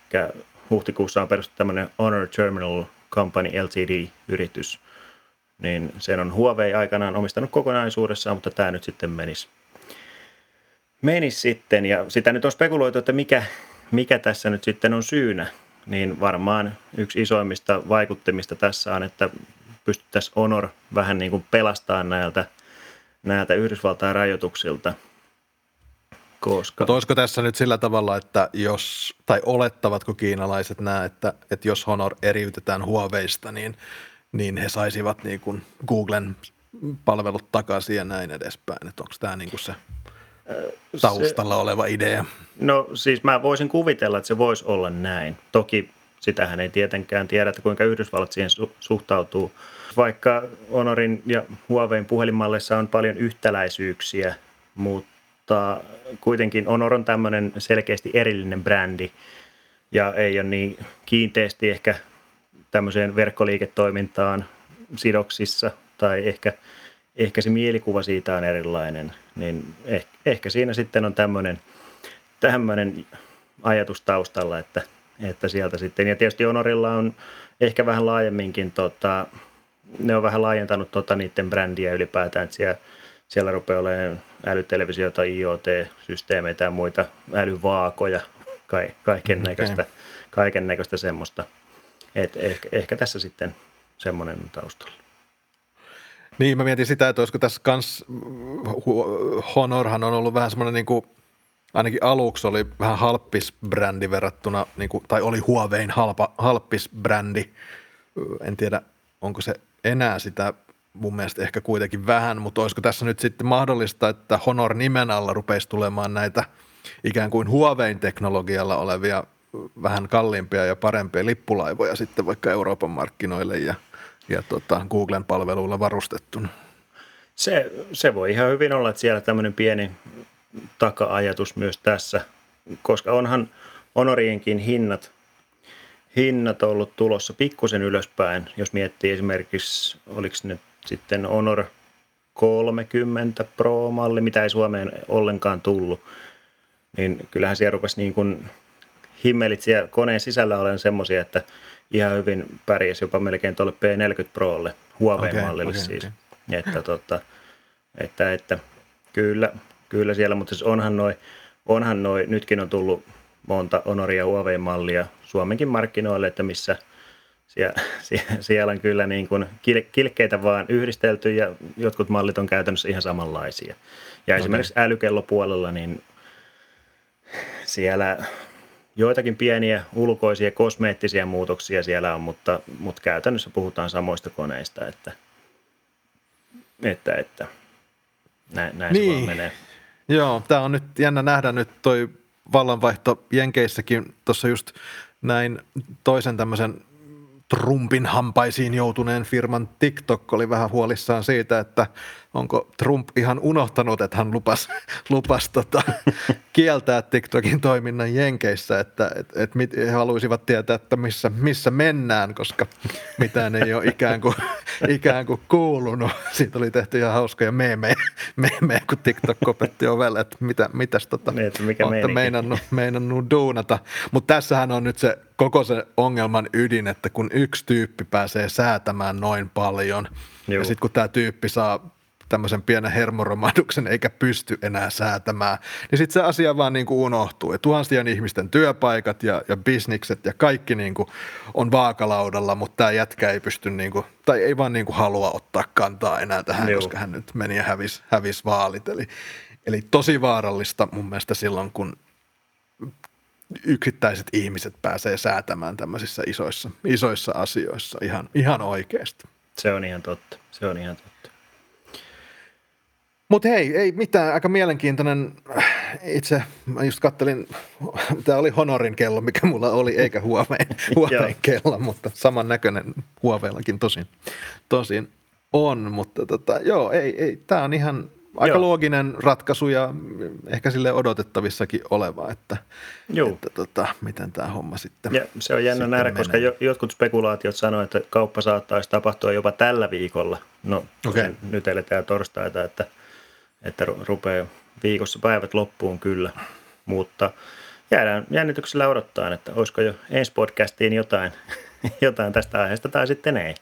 huhtikuussa on perustettu tämmöinen Honor Terminal Company Ltd-yritys. Niin sen on Huawei aikanaan omistanut kokonaisuudessaan, mutta tämä nyt sitten menisi menisi sitten, ja sitä nyt on spekuloitu, että mikä, mikä tässä nyt sitten on syynä, niin varmaan yksi isoimmista vaikuttimista tässä on, että pystyttäisiin Honor vähän niin kuin pelastamaan näiltä, näiltä Yhdysvaltain rajoituksilta. Koska... Olisiko tässä nyt sillä tavalla, että jos, tai olettavatko kiinalaiset nämä, että, että jos Honor eriytetään Huaweista, niin, niin he saisivat niin kuin Googlen palvelut takaisin ja näin edespäin. Että onko tämä niin kuin se taustalla se, oleva idea? No siis mä voisin kuvitella, että se voisi olla näin. Toki sitähän ei tietenkään tiedä, että kuinka Yhdysvallat siihen su- suhtautuu. Vaikka Honorin ja Huawein puhelinmalleissa on paljon yhtäläisyyksiä, mutta kuitenkin Honor on tämmöinen selkeästi erillinen brändi. ja ei ole niin kiinteästi ehkä tämmöiseen verkkoliiketoimintaan sidoksissa tai ehkä, ehkä se mielikuva siitä on erilainen, niin ehkä, ehkä siinä sitten on tämmöinen, tämmöinen ajatus taustalla, että, että sieltä sitten, ja tietysti Honorilla on ehkä vähän laajemminkin, tota, ne on vähän laajentanut tota, niiden brändiä ylipäätään, että siellä, siellä rupeaa olemaan älytelevisiota, IoT-systeemeitä ja muita, älyvaakoja, kaiken näköistä, okay. kaiken semmoista. Et ehkä, ehkä tässä sitten semmoinen taustalla. Niin, mä mietin sitä, että olisiko tässä kans, Honorhan on ollut vähän semmoinen niin kuin, ainakin aluksi oli vähän halppis-brändi verrattuna, niin kuin, tai oli Huawein halpa, halppis-brändi. En tiedä, onko se enää sitä mun mielestä ehkä kuitenkin vähän, mutta olisiko tässä nyt sitten mahdollista, että Honor nimen alla rupeisi tulemaan näitä ikään kuin Huawein teknologialla olevia vähän kalliimpia ja parempia lippulaivoja sitten vaikka Euroopan markkinoille ja, ja tota, Googlen palveluilla varustettuna. Se, se voi ihan hyvin olla, että siellä tämmöinen pieni taka-ajatus myös tässä, koska onhan Honorienkin hinnat, hinnat ollut tulossa pikkusen ylöspäin, jos miettii esimerkiksi, oliko nyt sitten Honor 30 Pro-malli, mitä ei Suomeen ollenkaan tullut, niin kyllähän siellä rupesi niin kuin himmelit siellä koneen sisällä olen semmoisia, että ihan hyvin pärjäsi jopa melkein tuolle P40 Prolle, Huawei-mallille okay, okay, siis. Okay. Että, tota, että, että kyllä, kyllä siellä, mutta siis onhan noin, onhan noi, nytkin on tullut monta Honoria Huawei-mallia Suomenkin markkinoille, että missä siellä, (laughs) siellä on kyllä niin kuin kilkkeitä vaan yhdistelty ja jotkut mallit on käytännössä ihan samanlaisia. Ja okay. esimerkiksi älykellopuolella, niin siellä joitakin pieniä ulkoisia kosmeettisia muutoksia siellä on, mutta, mutta käytännössä puhutaan samoista koneista, että, että, että näin, näin niin. se vaan menee. Joo, tämä on nyt jännä nähdä nyt toi vallanvaihto Jenkeissäkin tuossa just näin toisen tämmöisen Trumpin hampaisiin joutuneen firman TikTok oli vähän huolissaan siitä, että onko Trump ihan unohtanut, että hän lupas, (laughs) lupas tota, kieltää TikTokin toiminnan Jenkeissä, että et, et mit, he haluaisivat tietää, että missä, missä mennään, koska mitään ei ole ikään kuin, (laughs) ikään kuin kuulunut. Siitä oli tehty ihan hauskoja meemejä, meemejä kun TikTok kopetti ovelle, että mitä, mitäs tota, niin, että mikä olette meinannut, meinannut duunata. Mutta tässähän on nyt se koko se ongelman ydin, että kun yksi tyyppi pääsee säätämään noin paljon, Juu. ja sitten kun tämä tyyppi saa tämmöisen pienen hermoromahduksen eikä pysty enää säätämään, niin sitten se asia vaan niin kuin unohtuu. Ja tuhansien ihmisten työpaikat ja, ja bisnikset ja kaikki niin kuin on vaakalaudalla, mutta tämä jätkä ei pysty niin kuin, tai ei vaan niin kuin halua ottaa kantaa enää tähän, Joo. koska hän nyt meni ja hävisi hävis vaalit. Eli, eli tosi vaarallista mun mielestä silloin, kun yksittäiset ihmiset pääsee säätämään tämmöisissä isoissa, isoissa asioissa ihan, ihan oikeasti. Se on ihan totta. Se on ihan totta. Mutta hei, ei mitään, aika mielenkiintoinen. Itse mä just kattelin, tämä oli Honorin kello, mikä mulla oli, eikä Huawei, (laughs) Huawei kello, mutta saman näköinen Huaweillakin tosin, tosin on. Mutta tota, joo, ei, ei, tämä on ihan aika Joo. looginen ratkaisu ja ehkä sille odotettavissakin oleva, että, Joo. että tota, miten tämä homma sitten ja Se on jännä nähdä, menee. koska jo, jotkut spekulaatiot sanoivat, että kauppa saattaisi tapahtua jopa tällä viikolla. No okay. nyt eletään torstaita, että, että rupeaa viikossa päivät loppuun kyllä, mutta jäädään jännityksellä odottaa, että olisiko jo ensi podcastiin jotain, (laughs) jotain tästä aiheesta tai sitten ei.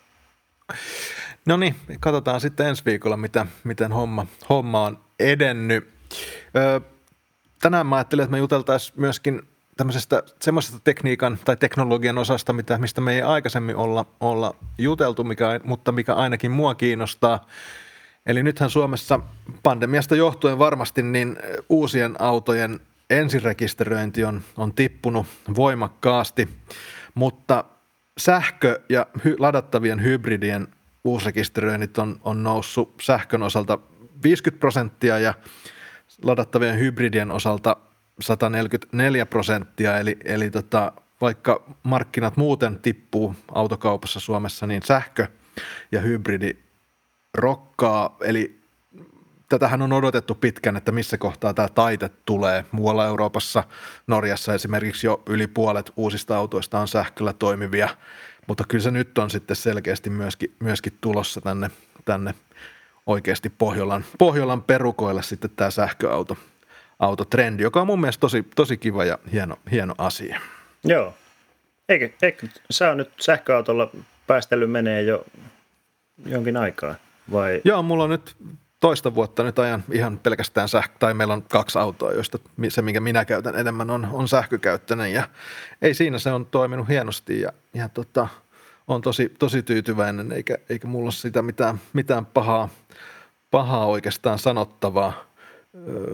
No niin, katsotaan sitten ensi viikolla, mitä, miten homma, homma on edennyt. Öö, tänään mä ajattelin, että me juteltaisiin myöskin tämmöisestä semmoisesta tekniikan tai teknologian osasta, mitä, mistä me ei aikaisemmin olla, olla juteltu, mikä, mutta mikä ainakin mua kiinnostaa. Eli nythän Suomessa pandemiasta johtuen varmasti niin uusien autojen ensirekisteröinti on, on tippunut voimakkaasti, mutta sähkö- ja hy- ladattavien hybridien uusrekisteröinnit on, on noussut sähkön osalta 50 prosenttia ja ladattavien hybridien osalta 144 prosenttia, eli, eli tota, vaikka markkinat muuten tippuu autokaupassa Suomessa, niin sähkö ja hybridi rokkaa, eli tätähän on odotettu pitkän, että missä kohtaa tämä taite tulee. Muualla Euroopassa, Norjassa esimerkiksi jo yli puolet uusista autoista on sähköllä toimivia, mutta kyllä se nyt on sitten selkeästi myöskin, myöskin tulossa tänne, tänne oikeasti Pohjolan, Pohjolan perukoille sitten tämä sähköauto autotrendi, joka on mun mielestä tosi, tosi kiva ja hieno, hieno asia. Joo. Eikö, eikö sä on nyt sähköautolla päästellyt menee jo jonkin aikaa? Vai? Joo, mulla on nyt toista vuotta nyt ajan ihan pelkästään sähkö, tai meillä on kaksi autoa, joista se, minkä minä käytän enemmän, on, on sähkökäyttöinen ja ei siinä se on toiminut hienosti ja, ja tota, on tosi, tosi tyytyväinen, eikä, eikä mulla ole sitä mitään, mitään pahaa, pahaa oikeastaan sanottavaa. Öö,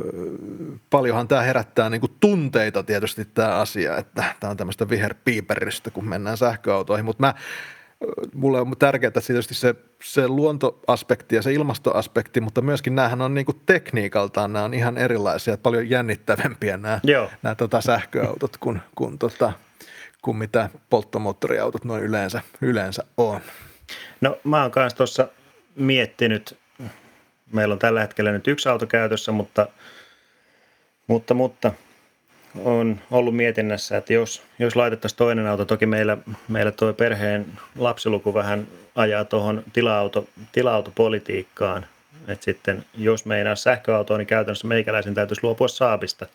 paljonhan tämä herättää niin tunteita tietysti tämä asia, että tämä on tämmöistä viherpiiperistä, kun mennään sähköautoihin, mutta mä mulle on tärkeää tietysti se, se luontoaspekti ja se ilmastoaspekti, mutta myöskin näähän on niin tekniikaltaan, nämä on ihan erilaisia, paljon jännittävämpiä nämä, Joo. nämä tota sähköautot kuin, kuin, tota, kuin mitä polttomoottoriautot noin yleensä, yleensä on. No mä oon kanssa tuossa miettinyt, meillä on tällä hetkellä nyt yksi auto käytössä, mutta, mutta, mutta on ollut mietinnässä, että jos, jos laitettaisiin toinen auto, toki meillä, meillä tuo perheen lapsiluku vähän ajaa tuohon tila-auto, tila-autopolitiikkaan, että sitten jos meinaa sähköautoa, niin käytännössä meikäläisen täytyisi luopua saapista,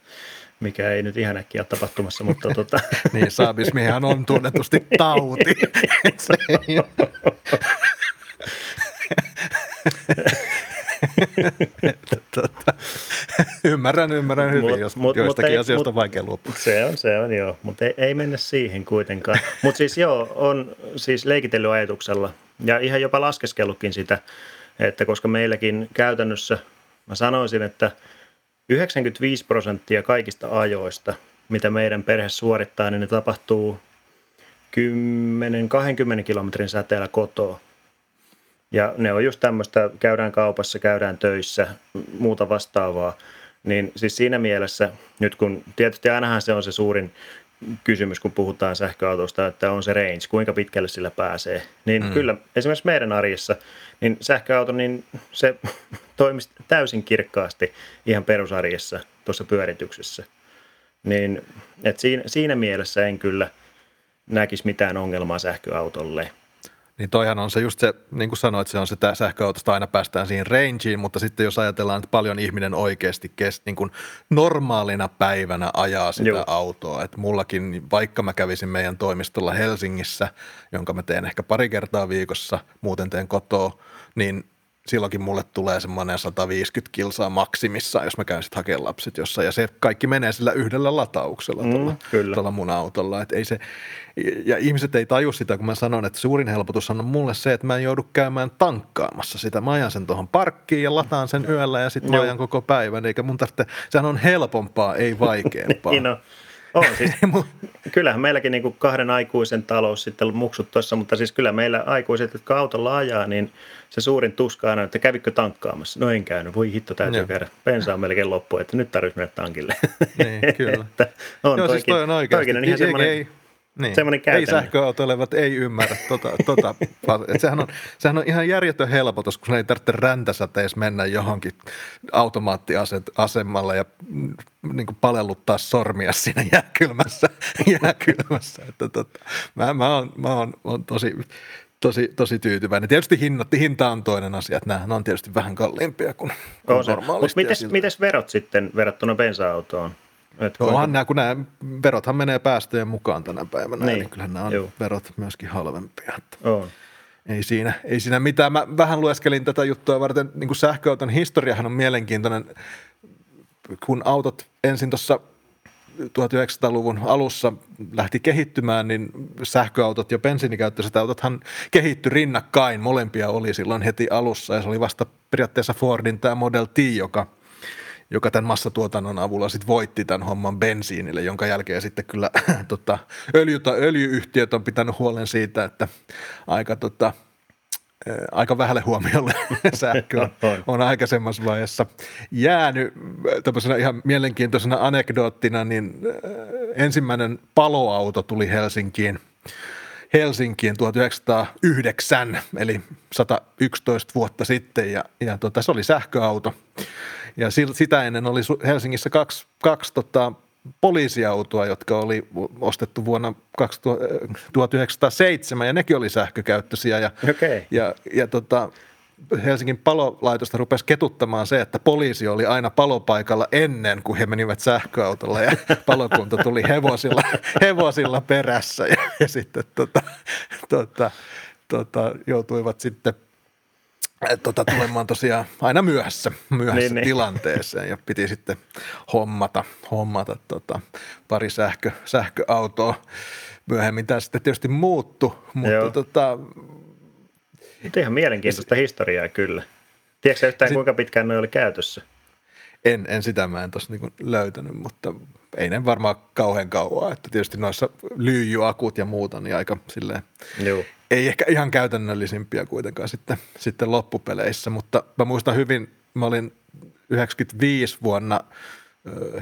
mikä ei nyt ihan äkkiä ole tapahtumassa, mutta (laughs) tota... niin, saabismihan on tunnetusti tauti. (laughs) (laughs) tota, ymmärrän, ymmärrän hyvin, mut, jos mut, joistakin mut asioista on vaikea luopua. Se on, se on joo, mutta ei, ei mennä siihen kuitenkaan. mutta siis joo, on siis leikitellyt ajatuksella ja ihan jopa laskeskellutkin sitä, että koska meilläkin käytännössä, mä sanoisin, että 95 prosenttia kaikista ajoista, mitä meidän perhe suorittaa, niin ne tapahtuu 10-20 kilometrin säteellä kotoa. Ja ne on just tämmöistä, käydään kaupassa, käydään töissä, muuta vastaavaa. Niin siis siinä mielessä, nyt kun tietysti ainahan se on se suurin kysymys, kun puhutaan sähköautosta, että on se range, kuinka pitkälle sillä pääsee. Niin mm. kyllä esimerkiksi meidän arjessa, niin sähköauto, niin se (laughs) toimisi täysin kirkkaasti ihan perusarjessa tuossa pyörityksessä. Niin, et siinä, siinä mielessä en kyllä näkisi mitään ongelmaa sähköautolle. Niin toihan on se just se, niin kuin sanoit, se on se sähköautosta aina päästään siihen rangeen, mutta sitten jos ajatellaan, että paljon ihminen oikeasti kes, niin kuin normaalina päivänä ajaa sitä Joo. autoa, että mullakin, vaikka mä kävisin meidän toimistolla Helsingissä, jonka mä teen ehkä pari kertaa viikossa, muuten teen kotoa, niin silloinkin mulle tulee semmoinen 150 kilsaa maksimissa, jos mä käyn sitten hakemaan lapset jossain. Ja se kaikki menee sillä yhdellä latauksella mm, tuolla, tuolla mun autolla. Et ei se, ja ihmiset ei taju sitä, kun mä sanon, että suurin helpotus on mulle se, että mä en joudu käymään tankkaamassa sitä. Mä ajan sen tuohon parkkiin ja lataan sen yöllä ja sitten mä ajan koko päivän. Eikä mun tarvitse, sehän on helpompaa, ei vaikeampaa. (laughs) niin on. On (laughs) siis. Kyllähän meilläkin niin kuin kahden aikuisen talous sitten muksut tuossa, mutta siis kyllä meillä aikuiset, jotka autolla ajaa, niin se suurin tuska on, että kävikö tankkaamassa? No en käynyt, voi hitto täytyy Joo. käydä. Bensa on melkein loppu, että nyt tarvitsisi mennä tankille. Niin, (laughs) kyllä. että on, Joo, toikin, siis toi on oikeasti. Toikin on ihan ei, ei, niin. Semmoinen Ei sähköautoilevat ei ymmärrä tota, tota (laughs) et sehän, on, sehän on ihan järjetön helpotus, kun ei tarvitse räntäsäteessä mennä johonkin automaattiasemalle ja mm, niin kuin palelluttaa sormia siinä jääkylmässä. (laughs) jääkylmässä. Että tota, mä, mä, oon, mä oon, oon tosi, tosi, tosi tyytyväinen. Tietysti hinnat, hinta on toinen asia, että nämä on tietysti vähän kalliimpia kuin, kuin normaalisti. Mutta mites verot sitten verrattuna bensa-autoon? Et Onhan nämä, kun nämä verothan menee päästöjen mukaan tänä päivänä, niin, niin kyllähän nämä on Joo. verot myöskin halvempia. On. Ei siinä, ei siinä mitään. Mä vähän lueskelin tätä juttua varten, niin kuin sähköauton historiahan on mielenkiintoinen, kun autot ensin tuossa 1900-luvun alussa lähti kehittymään, niin sähköautot ja bensiinikäyttöiset autothan kehittyi rinnakkain. Molempia oli silloin heti alussa ja se oli vasta periaatteessa Fordin tämä Model T, joka – joka tämän massatuotannon avulla sitten voitti tämän homman bensiinille, jonka jälkeen sitten kyllä (laughs) tota, öljy, öljyyhtiöt on pitänyt huolen siitä, että aika, tota, aika vähälle huomiolle (laughs) sähkö (laughs) on, on aikaisemmassa vaiheessa jäänyt. Tämmöisenä ihan mielenkiintoisena anekdoottina, niin ensimmäinen paloauto tuli Helsinkiin Helsinkiin 1909, eli 111 vuotta sitten, ja, ja tota, se oli sähköauto. Ja sitä ennen oli Helsingissä kaksi, kaksi tota, poliisiautoa, jotka oli ostettu vuonna 1907 ja nekin oli sähkökäyttöisiä. Ja, okay. ja, ja tota, Helsingin palolaitosta rupesi ketuttamaan se, että poliisi oli aina palopaikalla ennen kuin he menivät sähköautolla ja (laughs) palokunta tuli hevosilla, hevosilla perässä ja, ja sitten tota, tota, tota, joutuivat sitten tota, tulemaan tosiaan aina myöhässä, myöhässä niin, niin. tilanteeseen ja piti sitten hommata, hommata tota, pari sähkö, sähköautoa. Myöhemmin tämä sitten tietysti muuttu, mutta Joo. tota, mutta ihan mielenkiintoista historiaa kyllä. Tiedätkö yhtään, sit, kuinka pitkään ne oli käytössä? En, en sitä mä en tuossa niinku löytänyt, mutta ei ne varmaan kauhean kauan. Että tietysti noissa lyijyakut ja muuta, niin aika silleen, Joo. Ei ehkä ihan käytännöllisimpiä kuitenkaan sitten, sitten loppupeleissä. Mutta mä muistan hyvin, mä olin 95 vuonna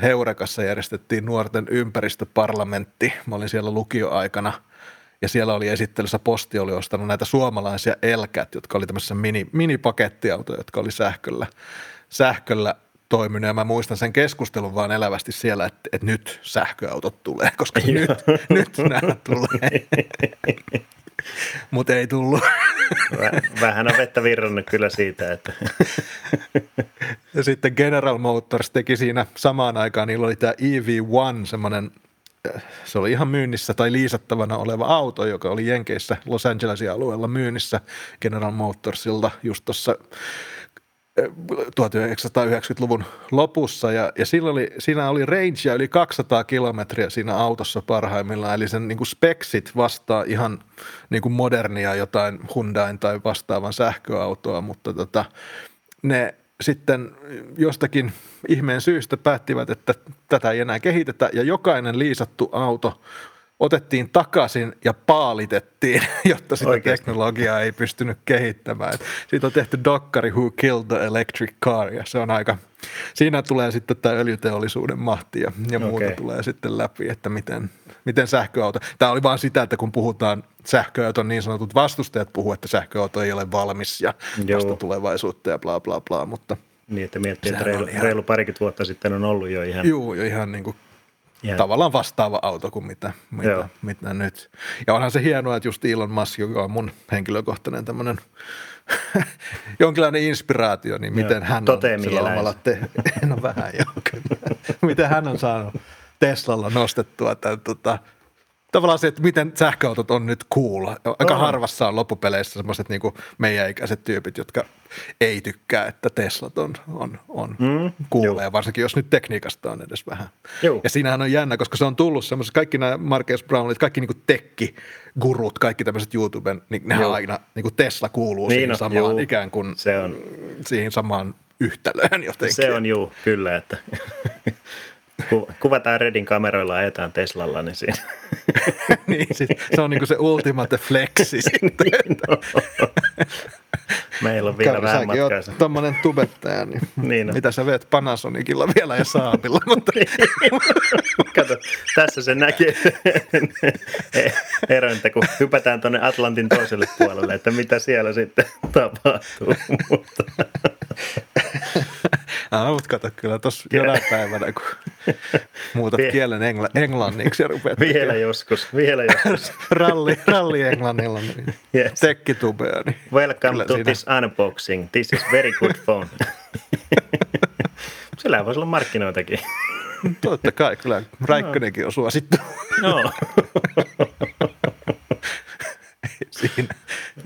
Heurekassa järjestettiin nuorten ympäristöparlamentti. Mä olin siellä lukioaikana – ja siellä oli esittelyssä posti oli ostanut näitä suomalaisia Elkät, jotka oli tämmöisessä mini, minipakettiautoja, jotka oli sähköllä, sähköllä toiminut. Ja mä muistan sen keskustelun vaan elävästi siellä, että, että nyt sähköautot tulee, koska nyt, nyt nämä tulee. (laughs) (laughs) Mutta ei tullut. Vähän on vettä virrannut kyllä siitä, että... (laughs) Ja sitten General Motors teki siinä samaan aikaan, niillä oli tämä EV1, semmoinen se oli ihan myynnissä tai liisattavana oleva auto, joka oli Jenkeissä Los Angelesin alueella myynnissä General Motorsilta just tuossa 1990-luvun lopussa. Ja, ja sillä oli, siinä oli rangea yli 200 kilometriä siinä autossa parhaimmillaan, eli sen niin kuin speksit vastaa ihan niin kuin modernia jotain Hyundain tai vastaavan sähköautoa, mutta tota, ne sitten jostakin ihmeen syystä päättivät, että tätä ei enää kehitetä. Ja jokainen liisattu auto otettiin takaisin ja paalitettiin, (laughs) jotta sitä Oikeasti. teknologiaa ei pystynyt kehittämään. Siitä on tehty dokkari Who Killed the Electric Car ja se on aika, siinä tulee sitten tämä öljyteollisuuden mahti ja, ja muuta okay. tulee sitten läpi, että miten, miten sähköauto. Tämä oli vaan sitä, että kun puhutaan sähköauton niin sanotut vastustajat puhuu, että sähköauto ei ole valmis ja Joo. vasta tulevaisuutta ja bla bla bla, mutta niin, että miettii, että reilu, ihan... reilu parikymmentä vuotta sitten on ollut jo ihan... Joo, jo ihan niin kuin ja. tavallaan vastaava auto kuin mitä, mitä, mitä nyt. Ja onhan se hienoa, että just Elon Musk, joka on mun henkilökohtainen tämmöinen (laughs) jonkinlainen inspiraatio, niin miten Joo. hän on sillä omalla te- (laughs) no vähän jo, (laughs) miten hän on saanut Teslalla nostettua tämän tota, tavallaan se, että miten sähköautot on nyt cool. Aika oh. harvassa on loppupeleissä semmoiset niin meidän ikäiset tyypit, jotka ei tykkää, että Teslat on, on, on mm. cool, ja varsinkin jos nyt tekniikasta on edes vähän. Joo. Ja siinähän on jännä, koska se on tullut semmoiset, kaikki nämä Marcus Brownit, kaikki niin tekki, gurut, kaikki tämmöiset YouTuben, niin nehän Joo. aina, niin kuin Tesla kuuluu niin siihen no, samaan juu. ikään kuin, se on. siihen samaan yhtälöön jotenkin. Se on juu, kyllä, että (laughs) kuvataan Redin kameroilla ja ajetaan Teslalla, niin siinä. (laughs) niin, siis se on niin kuin se ultimate flexi (laughs) sitten. niin, no. Meillä on vielä Ka- vähän matkaa. Säkin tuommoinen tubettaja, niin, (laughs) niin no. mitä sä veet Panasonicilla vielä ja Saabilla. Mutta... Kato, tässä se näkee ero, että kun hypätään tuonne Atlantin toiselle puolelle, että mitä siellä sitten tapahtuu. mutta... Ah, mutta kato kyllä tuossa jonain päivänä, kun muutat Vie- kielen engla- englanniksi ja rupeat (laughs) Vielä tekemään. joskus, vielä joskus. (laughs) ralli, ralli englannilla, niin yes. tekkitubea. Niin Welcome to siinä... this unboxing. This is very good phone. (laughs) Sillä voisi olla markkinoitakin. Totta kai, kyllä Räikkönenkin on suosittu. No. ei, siinä,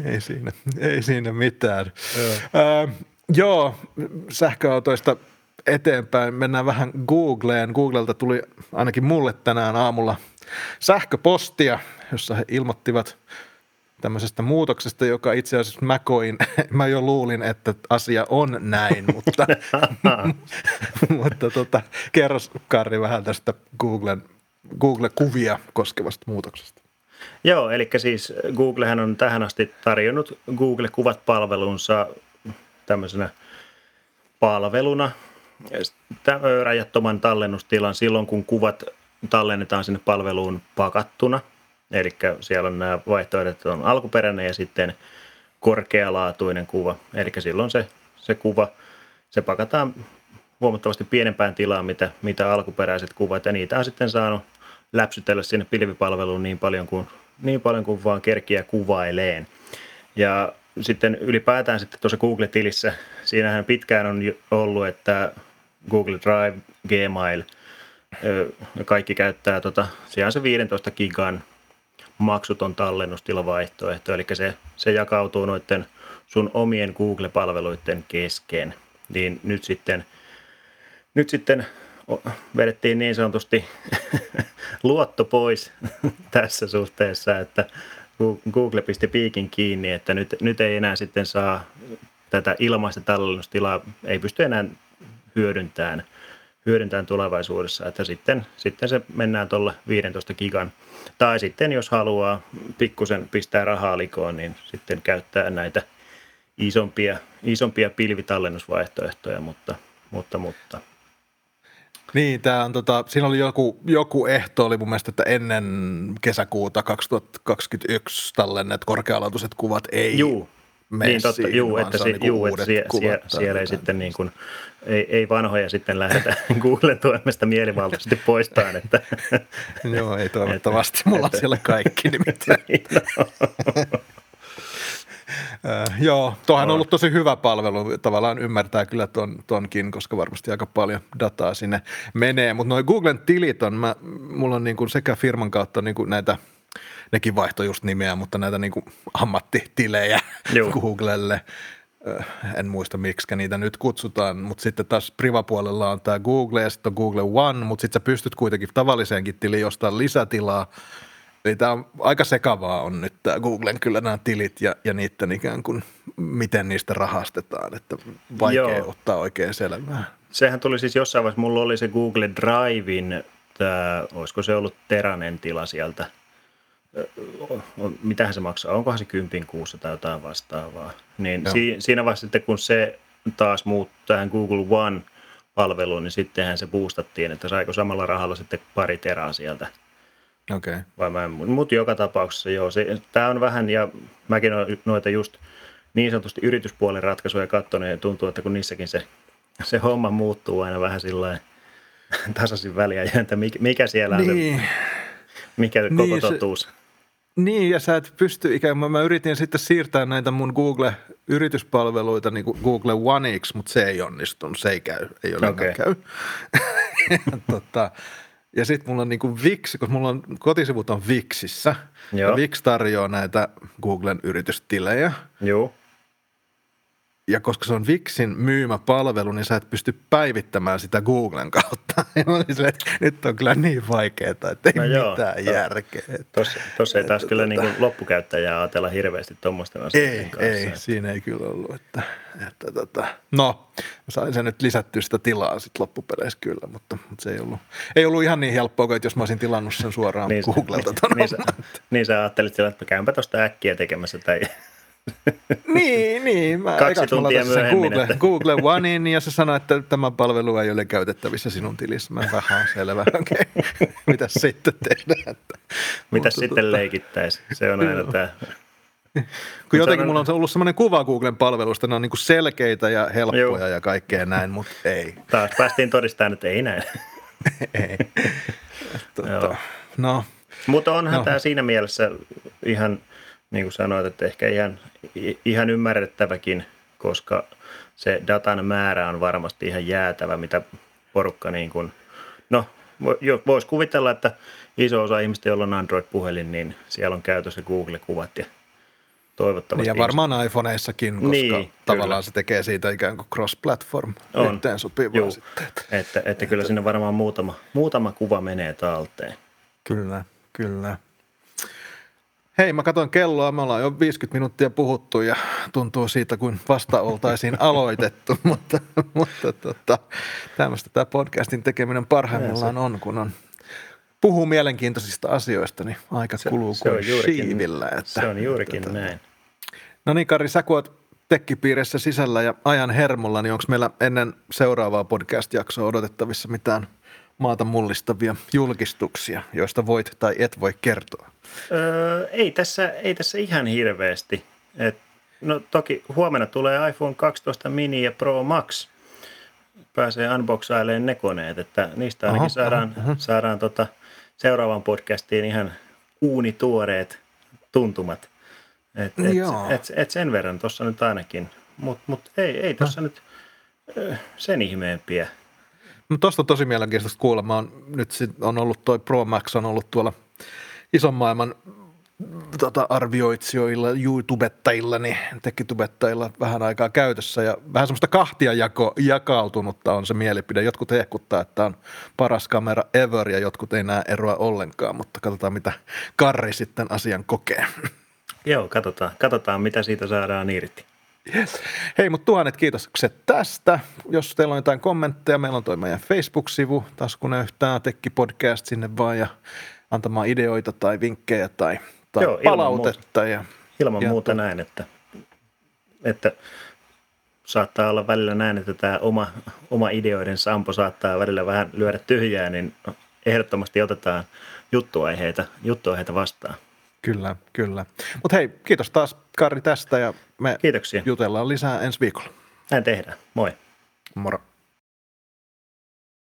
ei, siinä, ei siinä mitään. Joo. Joo, sähköautoista eteenpäin. Mennään vähän Googleen. Googlelta tuli ainakin mulle tänään aamulla sähköpostia, jossa he ilmoittivat tämmöisestä muutoksesta, joka itse asiassa mä koin, (laughs) mä jo luulin, että asia on näin, mutta, (laughs) mutta tota, kerro Karri vähän tästä Googlen, Google-kuvia koskevasta muutoksesta. Joo, eli siis Googlehän on tähän asti tarjonnut Google-kuvat-palvelunsa tämmöisenä palveluna, rajattoman tallennustilan silloin, kun kuvat tallennetaan sinne palveluun pakattuna. Eli siellä on nämä vaihtoehdot, on alkuperäinen ja sitten korkealaatuinen kuva. Eli silloin se, se kuva, se pakataan huomattavasti pienempään tilaan, mitä, mitä alkuperäiset kuvat, ja niitä on sitten saanut läpsytellä sinne pilvipalveluun niin paljon kuin, niin paljon kuin vaan kerkiä kuvaileen. Ja sitten ylipäätään sitten tuossa Google-tilissä, siinähän pitkään on ollut, että Google Drive, Gmail, kaikki käyttää tota, siellä se 15 gigan maksuton tallennustilavaihtoehto, eli se, se jakautuu noiden sun omien Google-palveluiden kesken. Niin nyt sitten, nyt sitten vedettiin niin sanotusti (laughs) luotto pois (laughs) tässä suhteessa, että Google pisti piikin kiinni, että nyt, nyt ei enää sitten saa tätä ilmaista tallennustilaa, ei pysty enää hyödyntämään, hyödyntämään tulevaisuudessa, että sitten, sitten se mennään tuolla 15 gigan. Tai sitten jos haluaa pikkusen pistää rahaa likoon, niin sitten käyttää näitä isompia, isompia pilvitallennusvaihtoehtoja, mutta, mutta, mutta – niin, tää on, tota, siinä oli joku, joku ehto, oli mun mielestä, että ennen kesäkuuta 2021 tallenneet korkealaatuiset kuvat ei Juu. mene niin, totta, siihen, juu, vaan että, se niinku juu, että sie, kuvat sie, siellä ei sitten niin kuin, ei, ei vanhoja sitten lähdetä (laughs) Googlen toimesta mielivaltaisesti poistamaan. Että, (laughs) Joo, ei toivottavasti. (laughs) Mulla on siellä kaikki nimittäin. Äh, joo, tuohan on ollut tosi hyvä palvelu. Tavallaan ymmärtää kyllä ton, tonkin, koska varmasti aika paljon dataa sinne menee. Mutta noin Googlen tilit on, mä, mulla on niinku sekä firman kautta niinku näitä, nekin vaihtoi just nimeä, mutta näitä niinku ammattitilejä Joo. (laughs) Googlelle. Äh, En muista, miksi niitä nyt kutsutaan, mutta sitten taas privapuolella on tämä Google ja sitten on Google One, mutta sitten sä pystyt kuitenkin tavalliseenkin tiliin jostain lisätilaa. Eli tämä on aika sekavaa on nyt tämä Googlen kyllä nämä tilit ja, ja niiden ikään kuin, miten niistä rahastetaan, että vaikea Joo. ottaa oikein selvää. Sehän tuli siis jossain vaiheessa, mulla oli se Google Drivein, tää, olisiko se ollut teränen tila sieltä. Mitähän se maksaa? Onkohan se kympin kuussa tai jotain vastaavaa? Niin Joo. si, siinä vaiheessa sitten, kun se taas muuttui tähän Google One-palveluun, niin sittenhän se boostattiin, että saiko samalla rahalla sitten pari teraa sieltä. Okei. Okay. Vai mä en, mutta joka tapauksessa joo, se, tämä on vähän, ja mäkin olen noita just niin sanotusti yrityspuolen ratkaisuja katsonut, ja tuntuu, että kun niissäkin se, se homma muuttuu aina vähän sillä (laughs) tasaisin väliä, että mikä, siellä on Niin, se, mikä Niin, koko se- totuus. niin, ja sä et pysty ikään kuin, mä yritin sitten siirtää näitä mun Google-yrityspalveluita niin kuin Google Oneiksi, mutta se ei onnistunut, se ei käy, ei ollenkaan Okei. käy. (laughs) tota, ja sitten mulla on niin kuin Wix, koska mulla on kotisivut on Wixissä, Joo. ja Wix tarjoaa näitä Googlen yritystilejä, Joo, ja koska se on Wixin myymä palvelu, niin sä et pysty päivittämään sitä Googlen kautta. (laughs) Ja mä olin silleen, että nyt on kyllä niin vaikeaa, että ei No joo, mitään to- järkeä. Että tuossa, tuossa ei taas Että kyllä tota- niin kuin loppukäyttäjää ajatella hirveästi tuommoisten Ei, asioiden kanssa. ei, siinä ei kyllä ollut. Että, että tota, no, sain sen nyt lisättyä sitä tilaa sitten loppupeleissä kyllä, mutta, mutta se ei ollut, ei ollut ihan niin helppoa kuin, että jos mä olisin tilannut sen suoraan niin, Googlelta ton niin, sä, niin sä ajattelit sillä, että käynpä tuosta äkkiä tekemässä tai (laughs) Niin, niin. Mä Kaksi mä tuntia myöhemmin, Google, että- Google Onein ja se sanoi, että tämä palvelu ei ole käytettävissä sinun tilissä. Mä vähän selvä, (laughs) okei. Okay. Mitäs sitten tehdään? Mitä sitten leikittäisi. Se on aina tämä. Kun jotenkin mulla on ollut semmoinen kuva Googlen palvelusta, ne on niin kuin selkeitä ja helppoja Joo. ja kaikkea näin, mutta ei. Taas päästiin todistamaan, että ei näin. (laughs) ei. Tota, no, Mutta onhan Joo. tämä siinä mielessä ihan, niin kuin sanoit, että ehkä ihan, ihan ymmärrettäväkin, koska se datan määrä on varmasti ihan jäätävä, mitä porukka niin kuin, no voisi kuvitella, että iso osa ihmistä, joilla on Android-puhelin, niin siellä on käytössä Google-kuvat ja toivottavasti ja varmaan iPhoneissakin, koska Niin, niin, kyllä. tavallaan se tekee siitä ikään kuin cross-platform On. yhteen sopivaa sitten. Että. Että, että kyllä sinne varmaan muutama, muutama kuva menee talteen. Kyllä, kyllä. Hei, mä katson kelloa, me ollaan jo 50 minuuttia puhuttu ja tuntuu siitä, kuin vasta oltaisiin (laughs) aloitettu, mutta, mutta tota, tämmöistä tämä podcastin tekeminen parhaimmillaan on, kun on puhuu mielenkiintoisista asioista, niin aika Se- kuluu se on kuin juurikin- siivillä. Että, Se on juurikin että, näin. No niin, Kari, sä kun oot tekkipiirissä sisällä ja ajan hermolla, niin onko meillä ennen seuraavaa podcast-jaksoa odotettavissa mitään maata mullistavia julkistuksia, joista voit tai et voi kertoa? Öö, ei, tässä, ei tässä ihan hirveästi. Et, no toki huomenna tulee iPhone 12 mini ja Pro Max. Pääsee unboxailemaan ne koneet, että niistä ainakin Aha, saadaan, aha, saadaan tota, seuraavan podcastiin ihan uunituoreet tuntumat. Et, et, Joo. et, et sen verran tuossa nyt ainakin. Mutta mut ei, ei tuossa nyt ö, sen ihmeempiä. No tosta on tosi mielenkiintoista kuulla. Mä nyt sit on ollut toi Pro Max on ollut tuolla ison maailman tota, arvioitsijoilla, YouTubettajilla, niin tekkitubettajilla vähän aikaa käytössä ja vähän semmoista kahtia jako, jakautunutta on se mielipide. Jotkut hehkuttaa, että on paras kamera ever ja jotkut ei näe eroa ollenkaan, mutta katsotaan mitä Karri sitten asian kokee. Joo, katsotaan, katsotaan mitä siitä saadaan irti. Yes. Hei, mutta tuhannet kiitokset tästä. Jos teillä on jotain kommentteja, meillä on toi meidän Facebook-sivu, Taskune yhtään Tekki Podcast sinne vaan ja antamaan ideoita tai vinkkejä tai, tai Joo, ilman palautetta. Ja, Ilman Ja muuta to- näin, että, että saattaa olla välillä näin, että tämä oma, oma ideoiden sampo saattaa välillä vähän lyödä tyhjää, niin ehdottomasti otetaan juttuaiheita, juttuaiheita vastaan. Kyllä, kyllä. Mutta hei, kiitos taas Karri tästä ja me Kiitoksia. jutellaan lisää ensi viikolla. Näin tehdään. Moi. Moro.